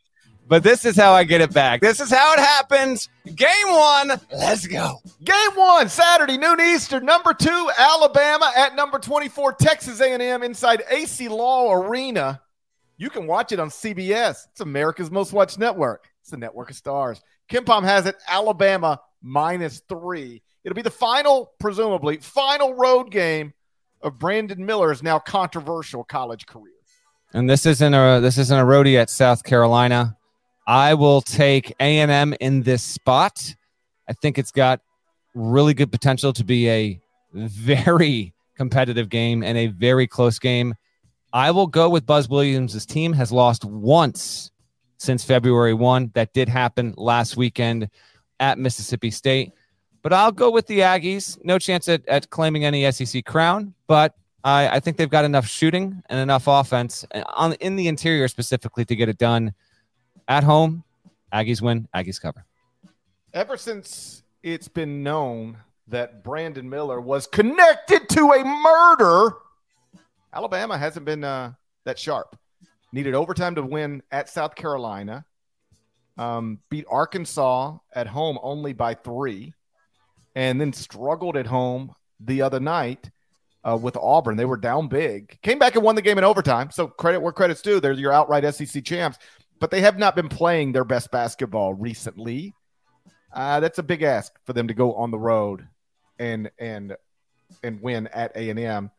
But this is how I get it back. This is how it happens. Game one. Let's go. Game one, Saturday, noon Eastern. Number two, Alabama at number 24, Texas A&M inside AC Law Arena. You can watch it on CBS. It's America's most watched network. It's the network of stars. KenPom has it, Alabama minus three. It'll be the final, presumably, final road game of Brandon Miller's now controversial college career. And this isn't a this isn't a roadie at South Carolina. I will take A and M in this spot. I think it's got really good potential to be a very competitive game and a very close game. I will go with Buzz Williams' team has lost once since February 1. That did happen last weekend at Mississippi State. But I'll go with the Aggies. No chance at, at claiming any SEC crown, but I, I think they've got enough shooting and enough offense uh, on in the interior specifically to get it done at home. Aggies win. Aggies cover. Ever since it's been known that Brandon Miller was connected to a murder, Alabama hasn't been uh, that sharp. Needed overtime to win at South Carolina. Um, beat Arkansas at home only by three, and then struggled at home the other night uh, with Auburn. They were down big, came back and won the game in overtime. So credit where credit's due. They're your outright SEC champs, but they have not been playing their best basketball recently. Uh, that's a big ask for them to go on the road and and and win at A and M.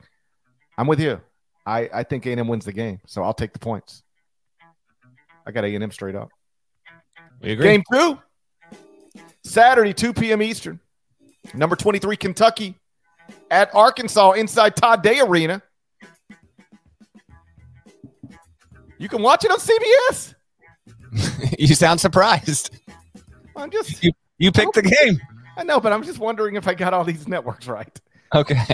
I'm with you. I I think A and M wins the game, so I'll take the points. I got A and M straight up. We agree. Game two, Saturday, 2 p.m. Eastern. Number 23, Kentucky at Arkansas inside Todd Day Arena. You can watch it on CBS. you sound surprised. I'm just You you picked the game. I know, but I'm just wondering if I got all these networks right. Okay.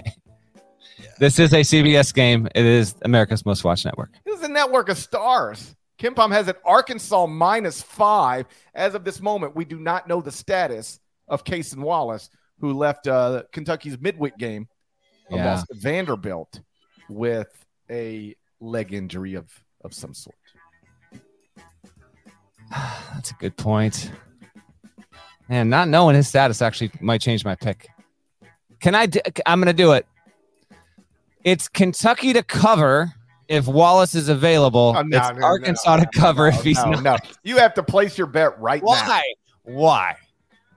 This is a CBS game. It is America's most watched network. This is a network of stars. KenPom has it Arkansas minus five. As of this moment, we do not know the status of Cason Wallace, who left uh, Kentucky's midweek game Yeah. against Vanderbilt with a leg injury of, of some sort. That's a good point. And not knowing his status actually might change my pick. Can I? Do, I'm going to do it. It's Kentucky to cover if Wallace is available. Oh, no, it's no, no, Arkansas no, to cover if he's no, not. no. You have to place your bet right now. Why? Why?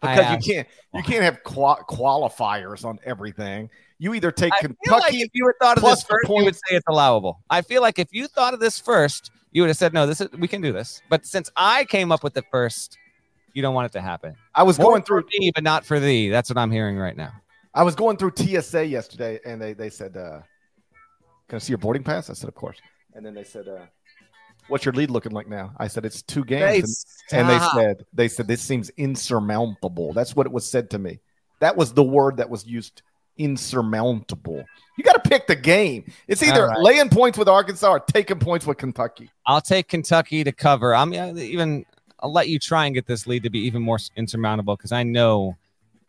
Because you can't you can't have qua- qualifiers on everything. You either take I feel Kentucky like if you had thought of this first, you would say it's allowable. I feel like if you thought of this first, you would have said, "No, this is we can do this." But since I came up with it first, you don't want it to happen. I was More going through me, but not for thee. That's what I'm hearing right now. I was going through TSA yesterday, and they they said, uh, "Can I see your boarding pass?" I said, "Of course." And then they said, uh, "What's your lead looking like now?" I said, "It's two games." Hey, and, and they said, "They said this seems insurmountable." That's what it was said to me. That was the word that was used. Insurmountable. You got to pick the game. It's either right. laying points with Arkansas or taking points with Kentucky. I'll take Kentucky to cover. I'm uh, even. I'll let you try and get this lead to be even more insurmountable because I know,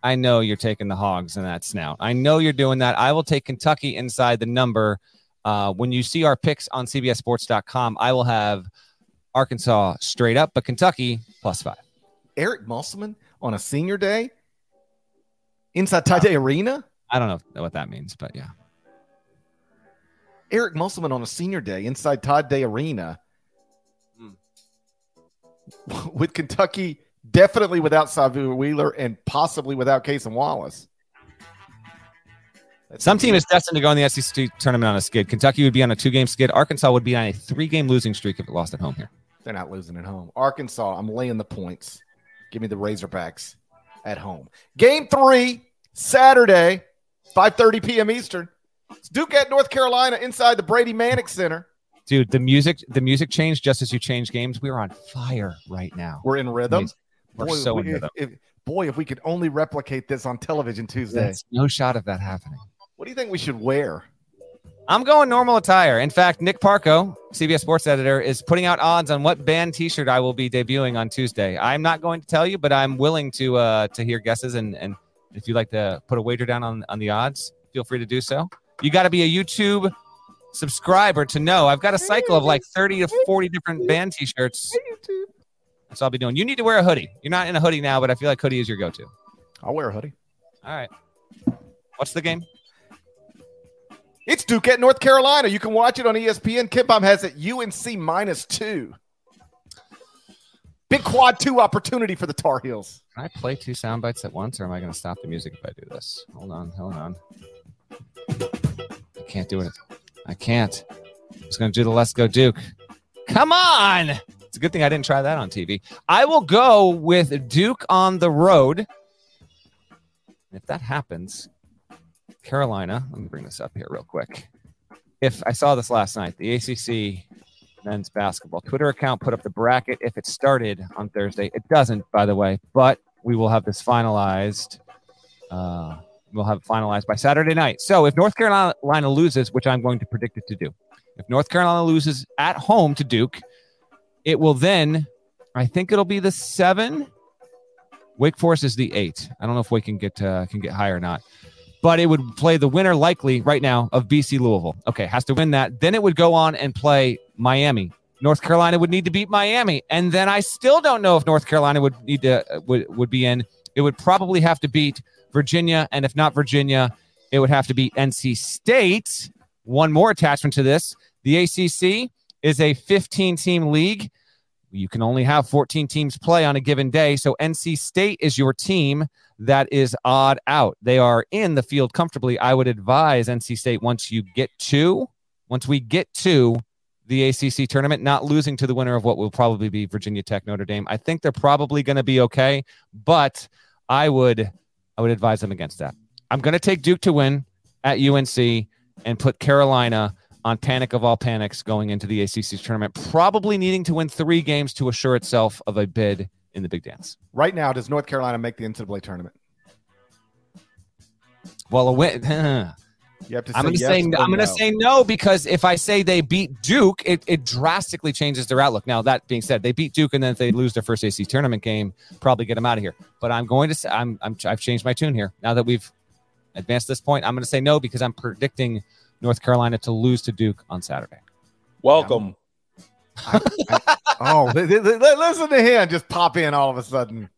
I know you're taking the hogs in that snout. I know you're doing that. I will take Kentucky inside the number. Uh, when you see our picks on CBSSports.com, I will have Arkansas straight up, but Kentucky plus five. Eric Musselman on a senior day inside Tide Arena. I don't know what that means, but yeah. Eric Musselman on a senior day inside Todd Day Arena with Kentucky definitely without Sahvir Wheeler and possibly without Cason Wallace. That's Some team is destined to go in the SEC tournament on a skid. Kentucky would be on a two game skid. Arkansas would be on a three game losing streak if it lost at home here. They're not losing at home. Arkansas, I'm laying the points. Give me the Razorbacks at home. Game three, Saturday, 5:30 p.m. Eastern. It's Duke at North Carolina inside the Brady Manek Center. Dude, the music the music changed just as you change games. We are on fire right now. We're in rhythm. We're boy, so we, in rhythm. If, boy, if we could only replicate this on television Tuesday. There's no shot of that happening. What do you think we should wear? I'm going normal attire. In fact, Nick Parco, CBS Sports editor, is putting out odds on what band T-shirt I will be debuting on Tuesday. I'm not going to tell you, but I'm willing to uh, to hear guesses. And and if you'd like to put a wager down on on the odds, feel free to do so. You got to be a YouTube subscriber to know. I've got a cycle of like 30 to 40 different band T-shirts. That's all I'll be doing. You need to wear a hoodie. You're not in a hoodie now, but I feel like hoodie is your go-to. I'll wear a hoodie. All right. What's the game? It's Duke at North Carolina. You can watch it on ESPN. KenPom has it UNC minus two. Big quad two opportunity for the Tar Heels. Can I play two sound bites at once, or am I going to stop the music if I do this? Hold on, hold on. I can't do it. I can't. I was going to do the Let's Go Duke. Come on. It's a good thing I didn't try that on TV. I will go with Duke on the road. If that happens, Carolina, let me bring this up here real quick. If I saw this last night, the ACC men's basketball Twitter account put up the bracket if it started on Thursday. It doesn't, by the way, but we will have this finalized. Uh, we'll have finalized by Saturday night. So if North Carolina loses, which I'm going to predict it to do, if North Carolina loses at home to Duke, it will then, I think it'll be the seven. Wake Forest is the eight. I don't know if Wake can get uh, can get higher or not, but it would play the winner likely right now of BC Louisville. Okay, has to win that. Then it would go on and play Miami. North Carolina would need to beat Miami, and then I still don't know if North Carolina would need to uh, would would be in. It would probably have to beat Virginia, and if not Virginia, it would have to be NC State. One more attachment to this: the ACC is a 15 team league. You can only have 14 teams play on a given day. So NC State is your team that is odd out. They are in the field comfortably. I would advise NC State once you get to, once we get to the ACC tournament, not losing to the winner of what will probably be Virginia Tech Notre Dame. I think they're probably going to be okay, but I would I would advise them against that. I'm going to take Duke to win at UNC and put Carolina on panic of all panics going into the ACC tournament, probably needing to win three games to assure itself of a bid in the big dance. Right now, does North Carolina make the NCAA tournament? Well, a win. You have to I'm going to yes say or I'm going to no. say no because if I say they beat Duke, it, it drastically changes their outlook. Now that being said, they beat Duke and then if they lose their first AC tournament game, probably get them out of here. But I'm going to say I'm, I'm I've changed my tune here now that we've advanced this point. I'm going to say no because I'm predicting North Carolina to lose to Duke on Saturday. Welcome. oh, th- th- th- listen to him just pop in all of a sudden.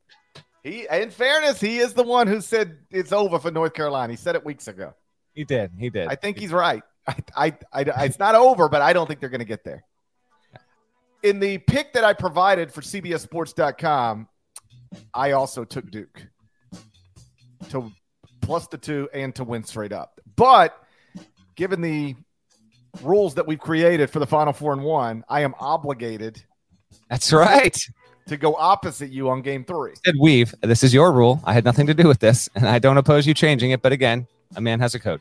He, in fairness, he is the one who said it's over for North Carolina. He said it weeks ago. He did. He did. I think he's right. I, I, I, it's not over, but I don't think they're going to get there. In the pick that I provided for CBSSports.com, I also took Duke to plus the two and to win straight up. But given the rules that we've created for the Final Four and One, I am obligated. That's right. To go opposite you on Game Three. Said weave. This is your rule. I had nothing to do with this, and I don't oppose you changing it. But again, a man has a code.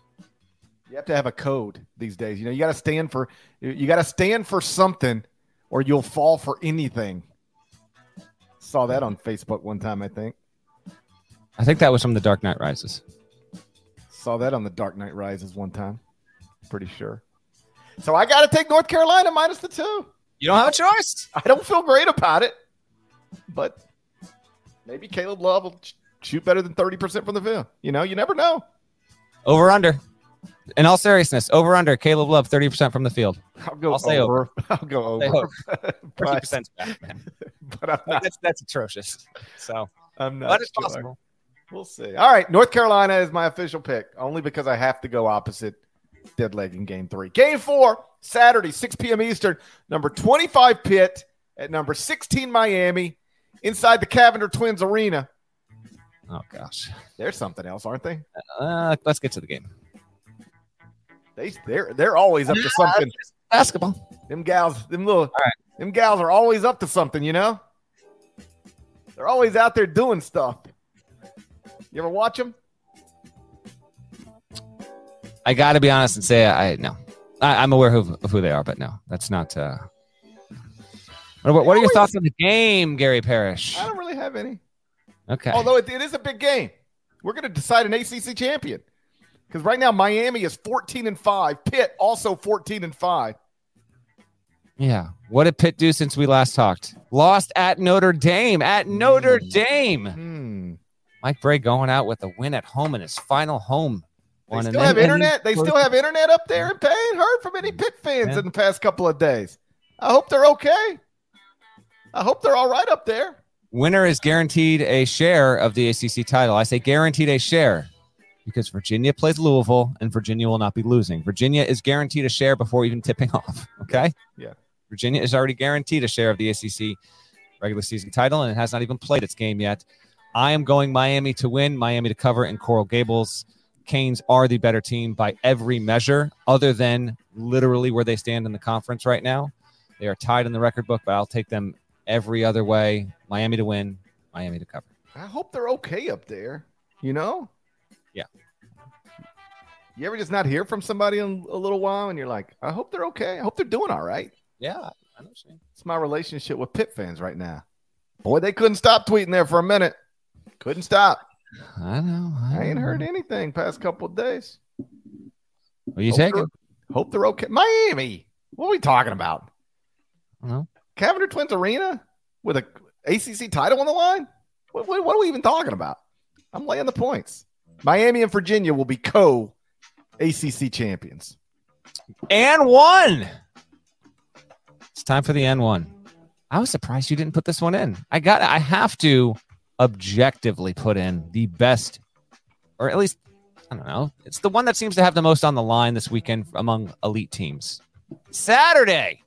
You have to have a code these days. You know, you got to stand for you got to stand for something, or you'll fall for anything. Saw that on Facebook one time, I think. I think that was from The Dark Knight Rises. Saw that on the Dark Knight Rises one time. Pretty sure. So I got to take North Carolina minus the two. You don't have a choice. I don't feel great about it, but maybe Caleb Love will shoot better than thirty percent from the field. You know, you never know. Over under. in all seriousness, over under Caleb Love, 30% from the field. I'll go I'll say over. I'll go over. over. 30% 's bad, man. but I'm not. That's, that's atrocious. So, I'm not but it's sure. possible. We'll see. All right, North Carolina is my official pick, only because I have to go opposite dead leg in game three. Game four, Saturday, 6 p.m. Eastern, number 25 Pitt at number 16 Miami, inside the Cavender Twins Arena. Oh, gosh. They're something else, aren't they? Uh, let's get to the game. They they're they're always up to something. Basketball. Them gals, them little them gals are always up to something, you know? They're always out there doing stuff. You ever watch them? I got to be honest and say I no. I, I'm aware of, of who they are, but no, that's not. Uh, what, what are your thoughts on the game, Gary Parrish? I don't really have any. Okay. Although it, it is a big game. We're going to decide an ACC champion. Because right now Miami is 14 and 5. Pitt also 14 and 5. Yeah. What did Pitt do since we last talked? Lost at Notre Dame. At Notre Dame. Hmm. Mike Brey going out with a win at home in his final home. They. And still have and- internet. They still have internet up there in Payne. Heard from any Pitt fans in the past couple of days. I hope they're okay. I hope they're all right up there. Winner is guaranteed a share of the ACC title. I say guaranteed a share because Virginia plays Louisville and Virginia will not be losing. Virginia is guaranteed a share before even tipping off. Okay. Yeah. Virginia is already guaranteed a share of the ACC regular season title and it has not even played its game yet. I am going Miami to win, Miami to cover in Coral Gables. Canes are the better team by every measure, other than literally where they stand in the conference right now. They are tied in the record book, but I'll take them every other way. Miami to win, Miami to cover. I hope they're okay up there. You know? Yeah. You ever just not hear from somebody in a little while and you're like, I hope they're okay. I hope they're doing all right. Yeah, I know. It's my relationship with Pitt fans right now. Boy, they couldn't stop tweeting there for a minute. Couldn't stop. I know. I ain't heard anything past couple of days. What are you Hope taking? they're- Hope they're okay. Miami. What are we talking about? I don't. Cavender Twins Arena with a ACC title on the line? What, what, what are we even talking about? I'm laying the points. Miami and Virginia will be co ACC champions. And one. It's time for the N1. I was surprised you didn't put this one in. I got I have to objectively put in the best or at least I don't know. It's the one that seems to have the most on the line this weekend among elite teams. Saturday,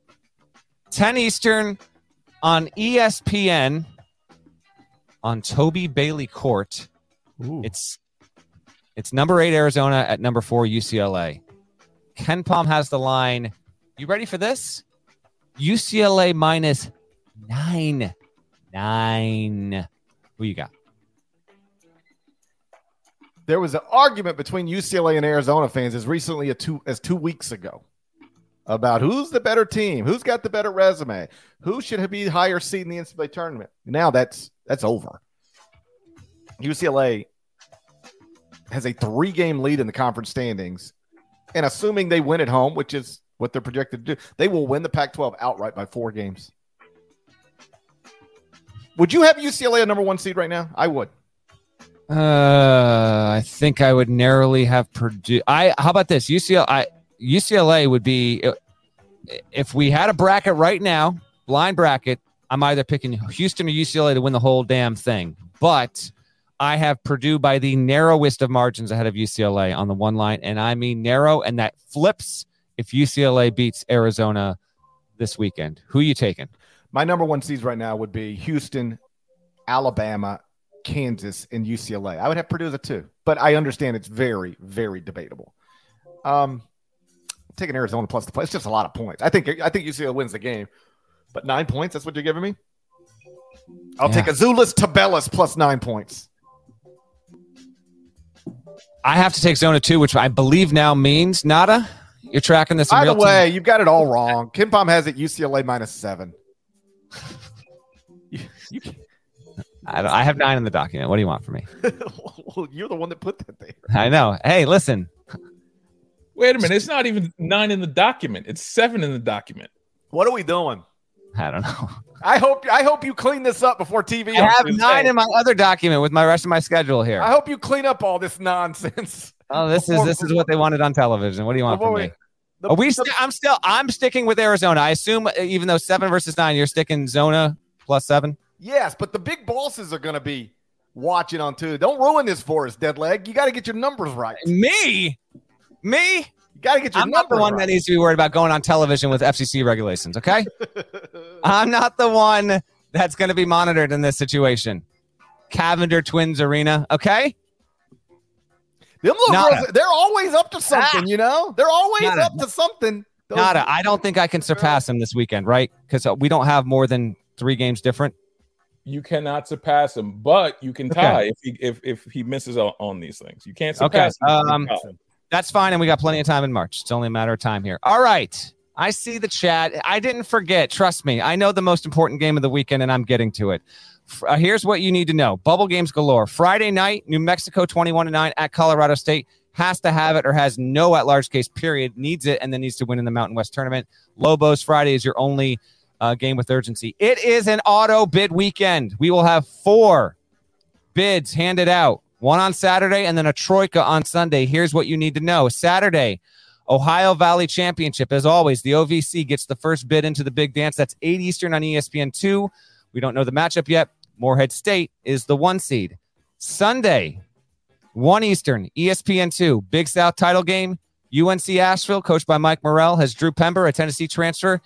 10 Eastern on ESPN on Toby Bailey Court. It's it's number eight Arizona at number four UCLA. KenPom has the line. You ready for this? UCLA minus nine. Nine. You got? There was an argument between UCLA and Arizona fans as recently as two, as two weeks ago about who's the better team, who's got the better resume, who should be higher seed in the NCAA tournament. Now that's that's over. UCLA has a three game lead in the conference standings, and assuming they win at home, which is what they're projected to do, they will win the Pac 12 outright by four games. Would you have UCLA a number one seed right now? I would. Uh, I think I would narrowly have Purdue. I how about this? UCLA. UCLA would be if we had a bracket right now, blind bracket. I'm either picking Houston or UCLA to win the whole damn thing. But I have Purdue by the narrowest of margins ahead of UCLA on the one line, and I mean narrow, and that flips if UCLA beats Arizona this weekend. Who you taking? My number one seeds right now would be Houston, Alabama, Kansas, and UCLA. I would have Purdue as a two, but I understand it's very, very debatable. Um, taking Arizona plus the play. It's just a lot of points. I think I think UCLA wins the game, but nine points. That's what you're giving me. I'll Yeah. take Azulis Tabellus plus nine points. I have to take Zona two, which I believe now means nada. You're tracking this. In By the real time? way, you've got it all wrong. KenPom has it UCLA minus seven. I, don't- I have nine in the document. What do you want from me? well, you're the one that put that there. I know. Hey, listen. Wait a minute. It's not even nine in the document. It's seven in the document. What are we doing? I don't know. I hope I hope you clean this up before TV. I have Tuesday. nine in my other document with my rest of my schedule here. I hope you clean up all this nonsense. Oh, this is this is what they wanted on television. What do you want from Before me? The- Are we the- st- I'm still I'm sticking with Arizona. I assume uh, even though seven versus nine, you're sticking Zona plus seven. Yes, but the big bosses are going to be watching on too. Don't ruin this for us, dead leg. You got to get your numbers right. Me, Me, You got to get your I'm not the one right. that needs to be worried about going on television with FCC regulations. Okay, I'm not the one that's going to be monitored in this situation. Cavender Twins Arena. Okay, Them little Nada. girls, they're always up to something, Ah. you know? They're always Nada. up to something. Those- Nada. I don't think I can surpass him this weekend, right? Because we don't have more than three games different. You cannot surpass him, but you can Okay. tie if he if, if he misses on, on these things. You can't Okay, surpass him. um, him. That's fine, and we got plenty of time in March. It's only a matter of time here. All right. I see the chat. I didn't forget. Trust me. I know the most important game of the weekend, and I'm getting to it. Uh, here's what you need to know: bubble games galore. Friday night, New Mexico 21 to nine at Colorado State has to have it or has no at large case. Period. Needs it and then needs to win in the Mountain West tournament. Lobos Friday is your only uh, game with urgency. It is an auto bid weekend. We will have four bids handed out one on Saturday and then a Troika on Sunday. Here's what you need to know Saturday, Ohio Valley Championship. As always, the OVC gets the first bid into the big dance. That's 8 Eastern on E ESPN2. We don't know the matchup yet. Morehead State is the one seed. Sunday, 1 Eastern, E ESPN2, Big South title game. UNC Asheville, coached by Mike Morell, has Drew Pember, a Tennessee transfer.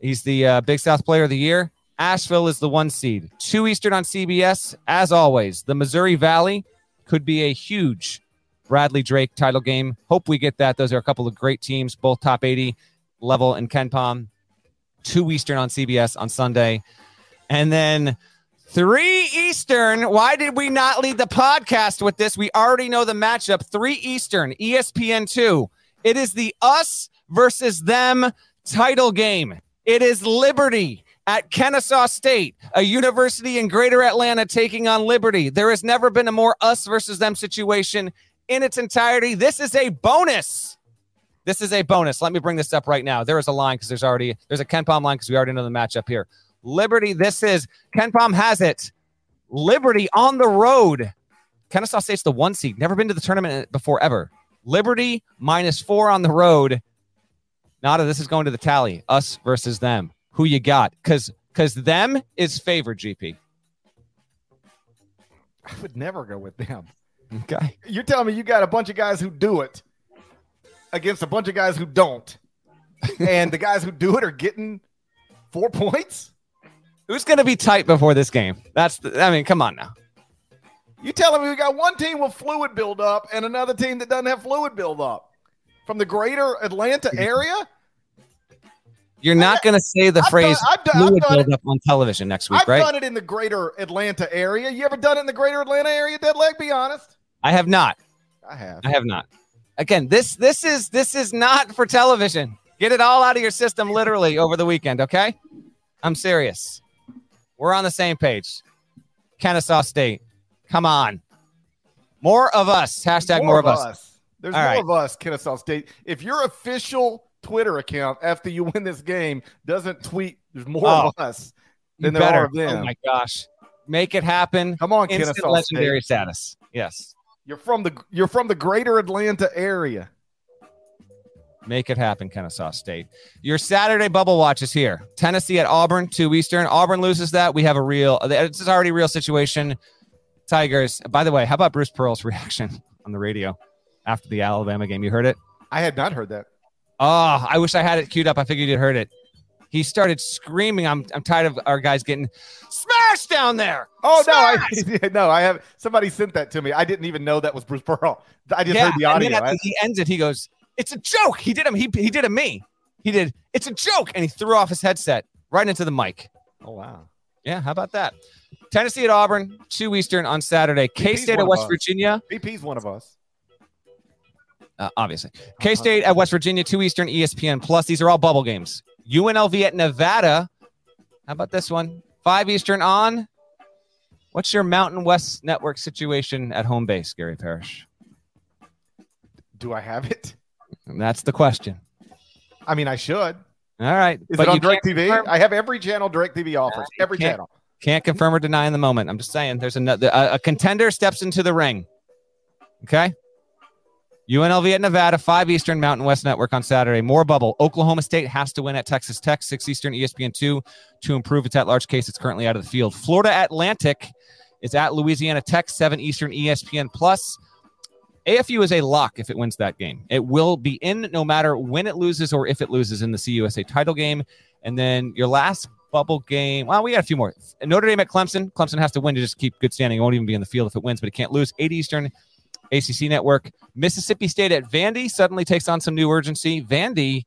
He's the uh, Big South Player of the Year. Asheville is the one seed. Two Eastern on CBS. As always, the Missouri Valley could be a huge Bradley Drake title game. Hope we get that. Those are a couple of great teams, both top 80 level in KenPom. Two Eastern on CBS on Sunday. And then three Eastern. Why did we not lead the podcast with this? We already know the matchup. Three Eastern, ESPN 2. It is the us versus them title game. It is Liberty at Kennesaw State, a university in Greater Atlanta taking on Liberty. There has never been a more us versus them situation in its entirety. This is a bonus. This is a bonus. Let me bring this up right now. There is a line because there's already there's a KenPom line because we already know the matchup here. Liberty, this is KenPom has it. Liberty on the road. Kennesaw State's the one seed. Never been to the tournament before ever. Liberty minus four on the road. Nada, this is going to the tally. Us versus them. Who you got? Because because them is favored. GP. I would never go with them. Okay. You're telling me you got a bunch of guys who do it against a bunch of guys who don't. and the guys who do it are getting four points? Who's going to be tight before this game? That's the, I mean, come on now. You telling me we got one team with fluid buildup and another team that doesn't have fluid buildup from the greater Atlanta area? You're not going to say the I've phrase done- I've done- I've fluid buildup on television next week, right? I've done it in the greater Atlanta area. You ever done it in the greater Atlanta area, dead leg? Be honest. I have not. I have. I have not. Again, this this is this is not for television. Get it all out of your system literally over the weekend, okay? I'm serious. We're on the same page. Kennesaw State. Come on. More of us. Hashtag more, of us. There's All more right. of us, Kennesaw State. If your official Twitter account after you win this game doesn't tweet, there's more Oh, of us than there better. are of oh them. Oh my gosh. Make it happen. Come on, Instant Kennesaw legendary State. status. Yes. You're from the you're from the greater Atlanta area. Make it happen, Kennesaw State. Your Saturday bubble watch is here. Tennessee at Auburn, 2 Eastern. Auburn loses that. We have a real, this is already a real situation. Tigers. By the way, how about Bruce Pearl's reaction on the radio after the Alabama game? You heard it? I had not heard that. Oh, I wish I had it queued up. I figured you'd heard it. He started screaming. I'm, I'm tired of our guys getting smashed down there. Oh no, I no, I have somebody sent that to me. I didn't even know that was Bruce Pearl. I just yeah, heard the and audio. then after I- he ends it, he goes, "It's a joke." He did him. He he did a me. He did. It's a joke, and he threw off his headset right into the mic. oh wow. Yeah, how about that? Tennessee at Auburn, two Eastern on Saturday. K State at West us. Virginia, BP's one of us. uh, obviously. K State at West Virginia, two Eastern, ESPN Plus. These are all bubble games. UNLV at Nevada. How about this one? Five Eastern on. What's your Mountain West Network situation at home base, Gary Parrish? Do I have it? And that's the question. I mean, I should. All right. Is but it on DirecTV? confirm- I have every channel DirecTV offers. Every can't- channel. Can't confirm or deny in the moment. I'm just saying there's another a, a contender steps into the ring. Okay? UNLV at Nevada, 5 Eastern, Mountain West Network on Saturday. More bubble. Oklahoma State has to win at Texas Tech, 6 Eastern, ESPN 2 to improve its at large case. It's currently out of the field. Florida Atlantic is at Louisiana Tech, 7 Eastern, ESPN Plus. AFU is a lock if it wins that game. It will be in no matter when it loses or if it loses in the CUSA title game. And then your last bubble game. Well, we got a few more. Notre Dame at Clemson. Clemson has to win to just keep good standing. It won't even be in the field if it wins, but it can't lose. 8 Eastern, ACC Network. Mississippi State at Vandy suddenly takes on some new urgency. Vandy,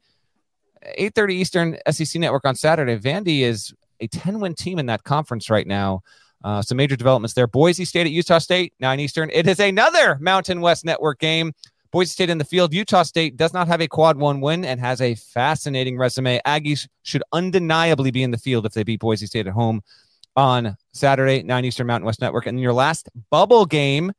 8:30 Eastern, SEC Network on Saturday. Vandy is a 10-win team in that conference right now. Uh, some major developments there. Boise State at Utah State, 9 Eastern. It is another Mountain West Network game. Boise State in the field. Utah State does not have a quad one win and has a fascinating resume. Aggies should undeniably be in the field if they beat Boise State at home on Saturday, 9 Eastern Mountain West Network. And your last bubble game,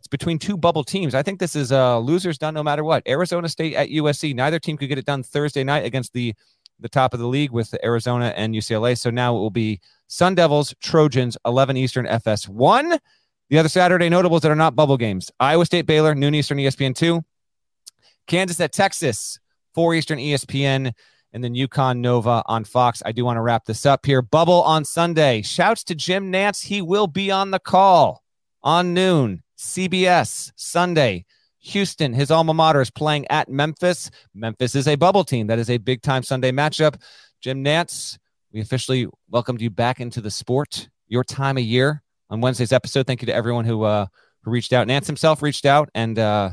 it's between two bubble teams. I think this is uh, losers done no matter what. Arizona State at USC. Neither team could get it done Thursday night against the the top of the league with Arizona and UCLA. So now it will be Sun Devils, Trojans, 11 Eastern FS1. The other Saturday notables that are not bubble games Iowa State, Baylor, noon Eastern ESPN 2. Kansas at Texas, 4 Eastern ESPN. And then UConn Nova on Fox. I do want to wrap this up here. Bubble on Sunday. Shouts to Jim Nantz. He will be on the call on noon. CBS Sunday. Houston, his alma mater, is playing at Memphis. Memphis is a bubble team. That is a big time Sunday matchup. Jim Nantz, we officially welcomed you back into the sport, your time of year on Wednesday's episode. Thank you to everyone who uh, who reached out. Nantz himself reached out and uh,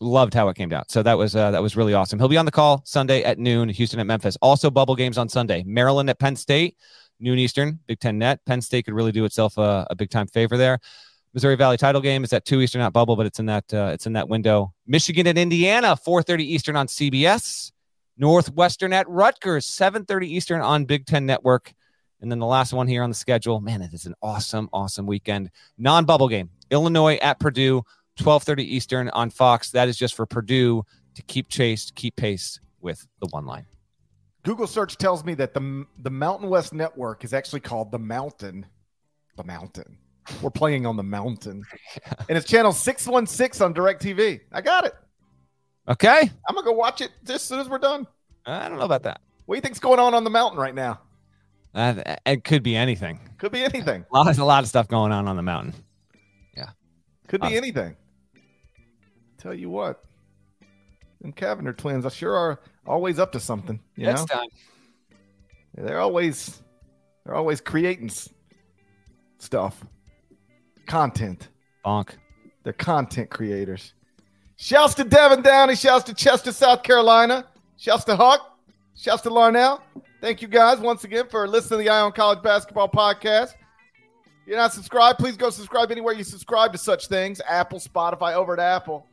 loved how it came out. So that was uh, that was really awesome. He'll be on the call Sunday at noon. Houston at Memphis. Also bubble games on Sunday. Maryland at Penn State, noon Eastern. Big Ten net. Penn State could really do itself a, a big time favor there. Missouri Valley title game is at two Eastern, not bubble, but it's in that uh, it's in that window. Michigan and Indiana, 4:30 Eastern on CBS. Northwestern at Rutgers, 7:30 Eastern on Big Ten Network. And then the last one here on the schedule, man, it is an awesome, awesome weekend. Non-bubble game. Illinois at Purdue, 12:30 Eastern on Fox. That is just for Purdue to keep chase, keep pace with the one line. Google search tells me that the the Mountain West Network is actually called the Mountain. The Mountain. We're playing on the mountain. And it's channel 616 on DirecTV. I got it. Okay. I'm to go watch it as soon as we're done. I don't know about that. What do you think's going on on the mountain right now? Uh, it could be anything. Could be anything. A lot, there's a lot of stuff going on on the mountain. Yeah. Could be anything. Tell you what. Them Cavener twins, I sure are always up to something. You Next know? time. They're always they're always creating stuff. Content. Bonk. They're content creators. Shouts to Devin Downey. Shouts to Chester, South Carolina. Shouts to Huck. Shouts to Larnell. Thank you guys once again for listening to the Eye on College Basketball Podcast. If you're not subscribed, please go subscribe anywhere you subscribe to such things. Apple, Spotify, over at Apple.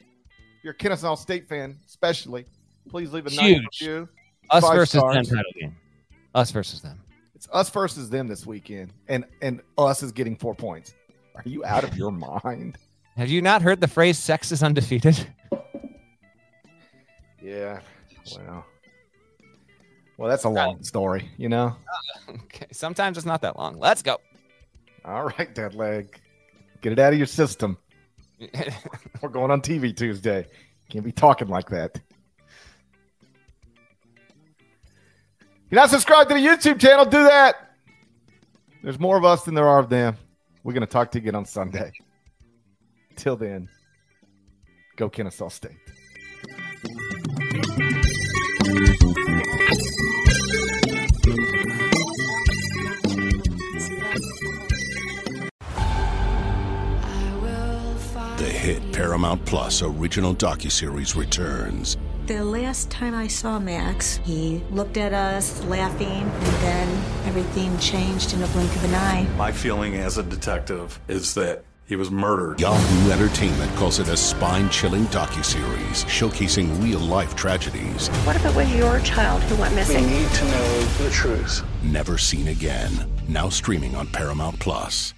If you're a Kennesaw State fan, especially, please leave a nice Huge. review. Us Five versus stars. them title game. Us versus them. It's us versus them this weekend, and and us is getting four points. Are you out of your mind? Have you not heard the phrase "sex is undefeated"? Yeah. Well. Well, that's a long story, you know. Ah, okay. Sometimes it's not that long. Let's go. All right, dead leg. Get it out of your system. We're going on TV Tuesday. Can't be talking like that. If you're not subscribed to the YouTube channel, do that. There's more of us than there are of them. We're going to talk to you again on Sunday. Till then, go Kennesaw State. The hit Paramount Plus original docuseries returns. The last time I saw Max, he looked at us laughing, and then everything changed in a blink of an eye. My feeling as a detective is that he was murdered. Yahoo Entertainment calls it a spine-chilling docu-series showcasing real-life tragedies What if it was your child who went missing? We need to know the truth. never seen again. Now streaming on Paramount Plus.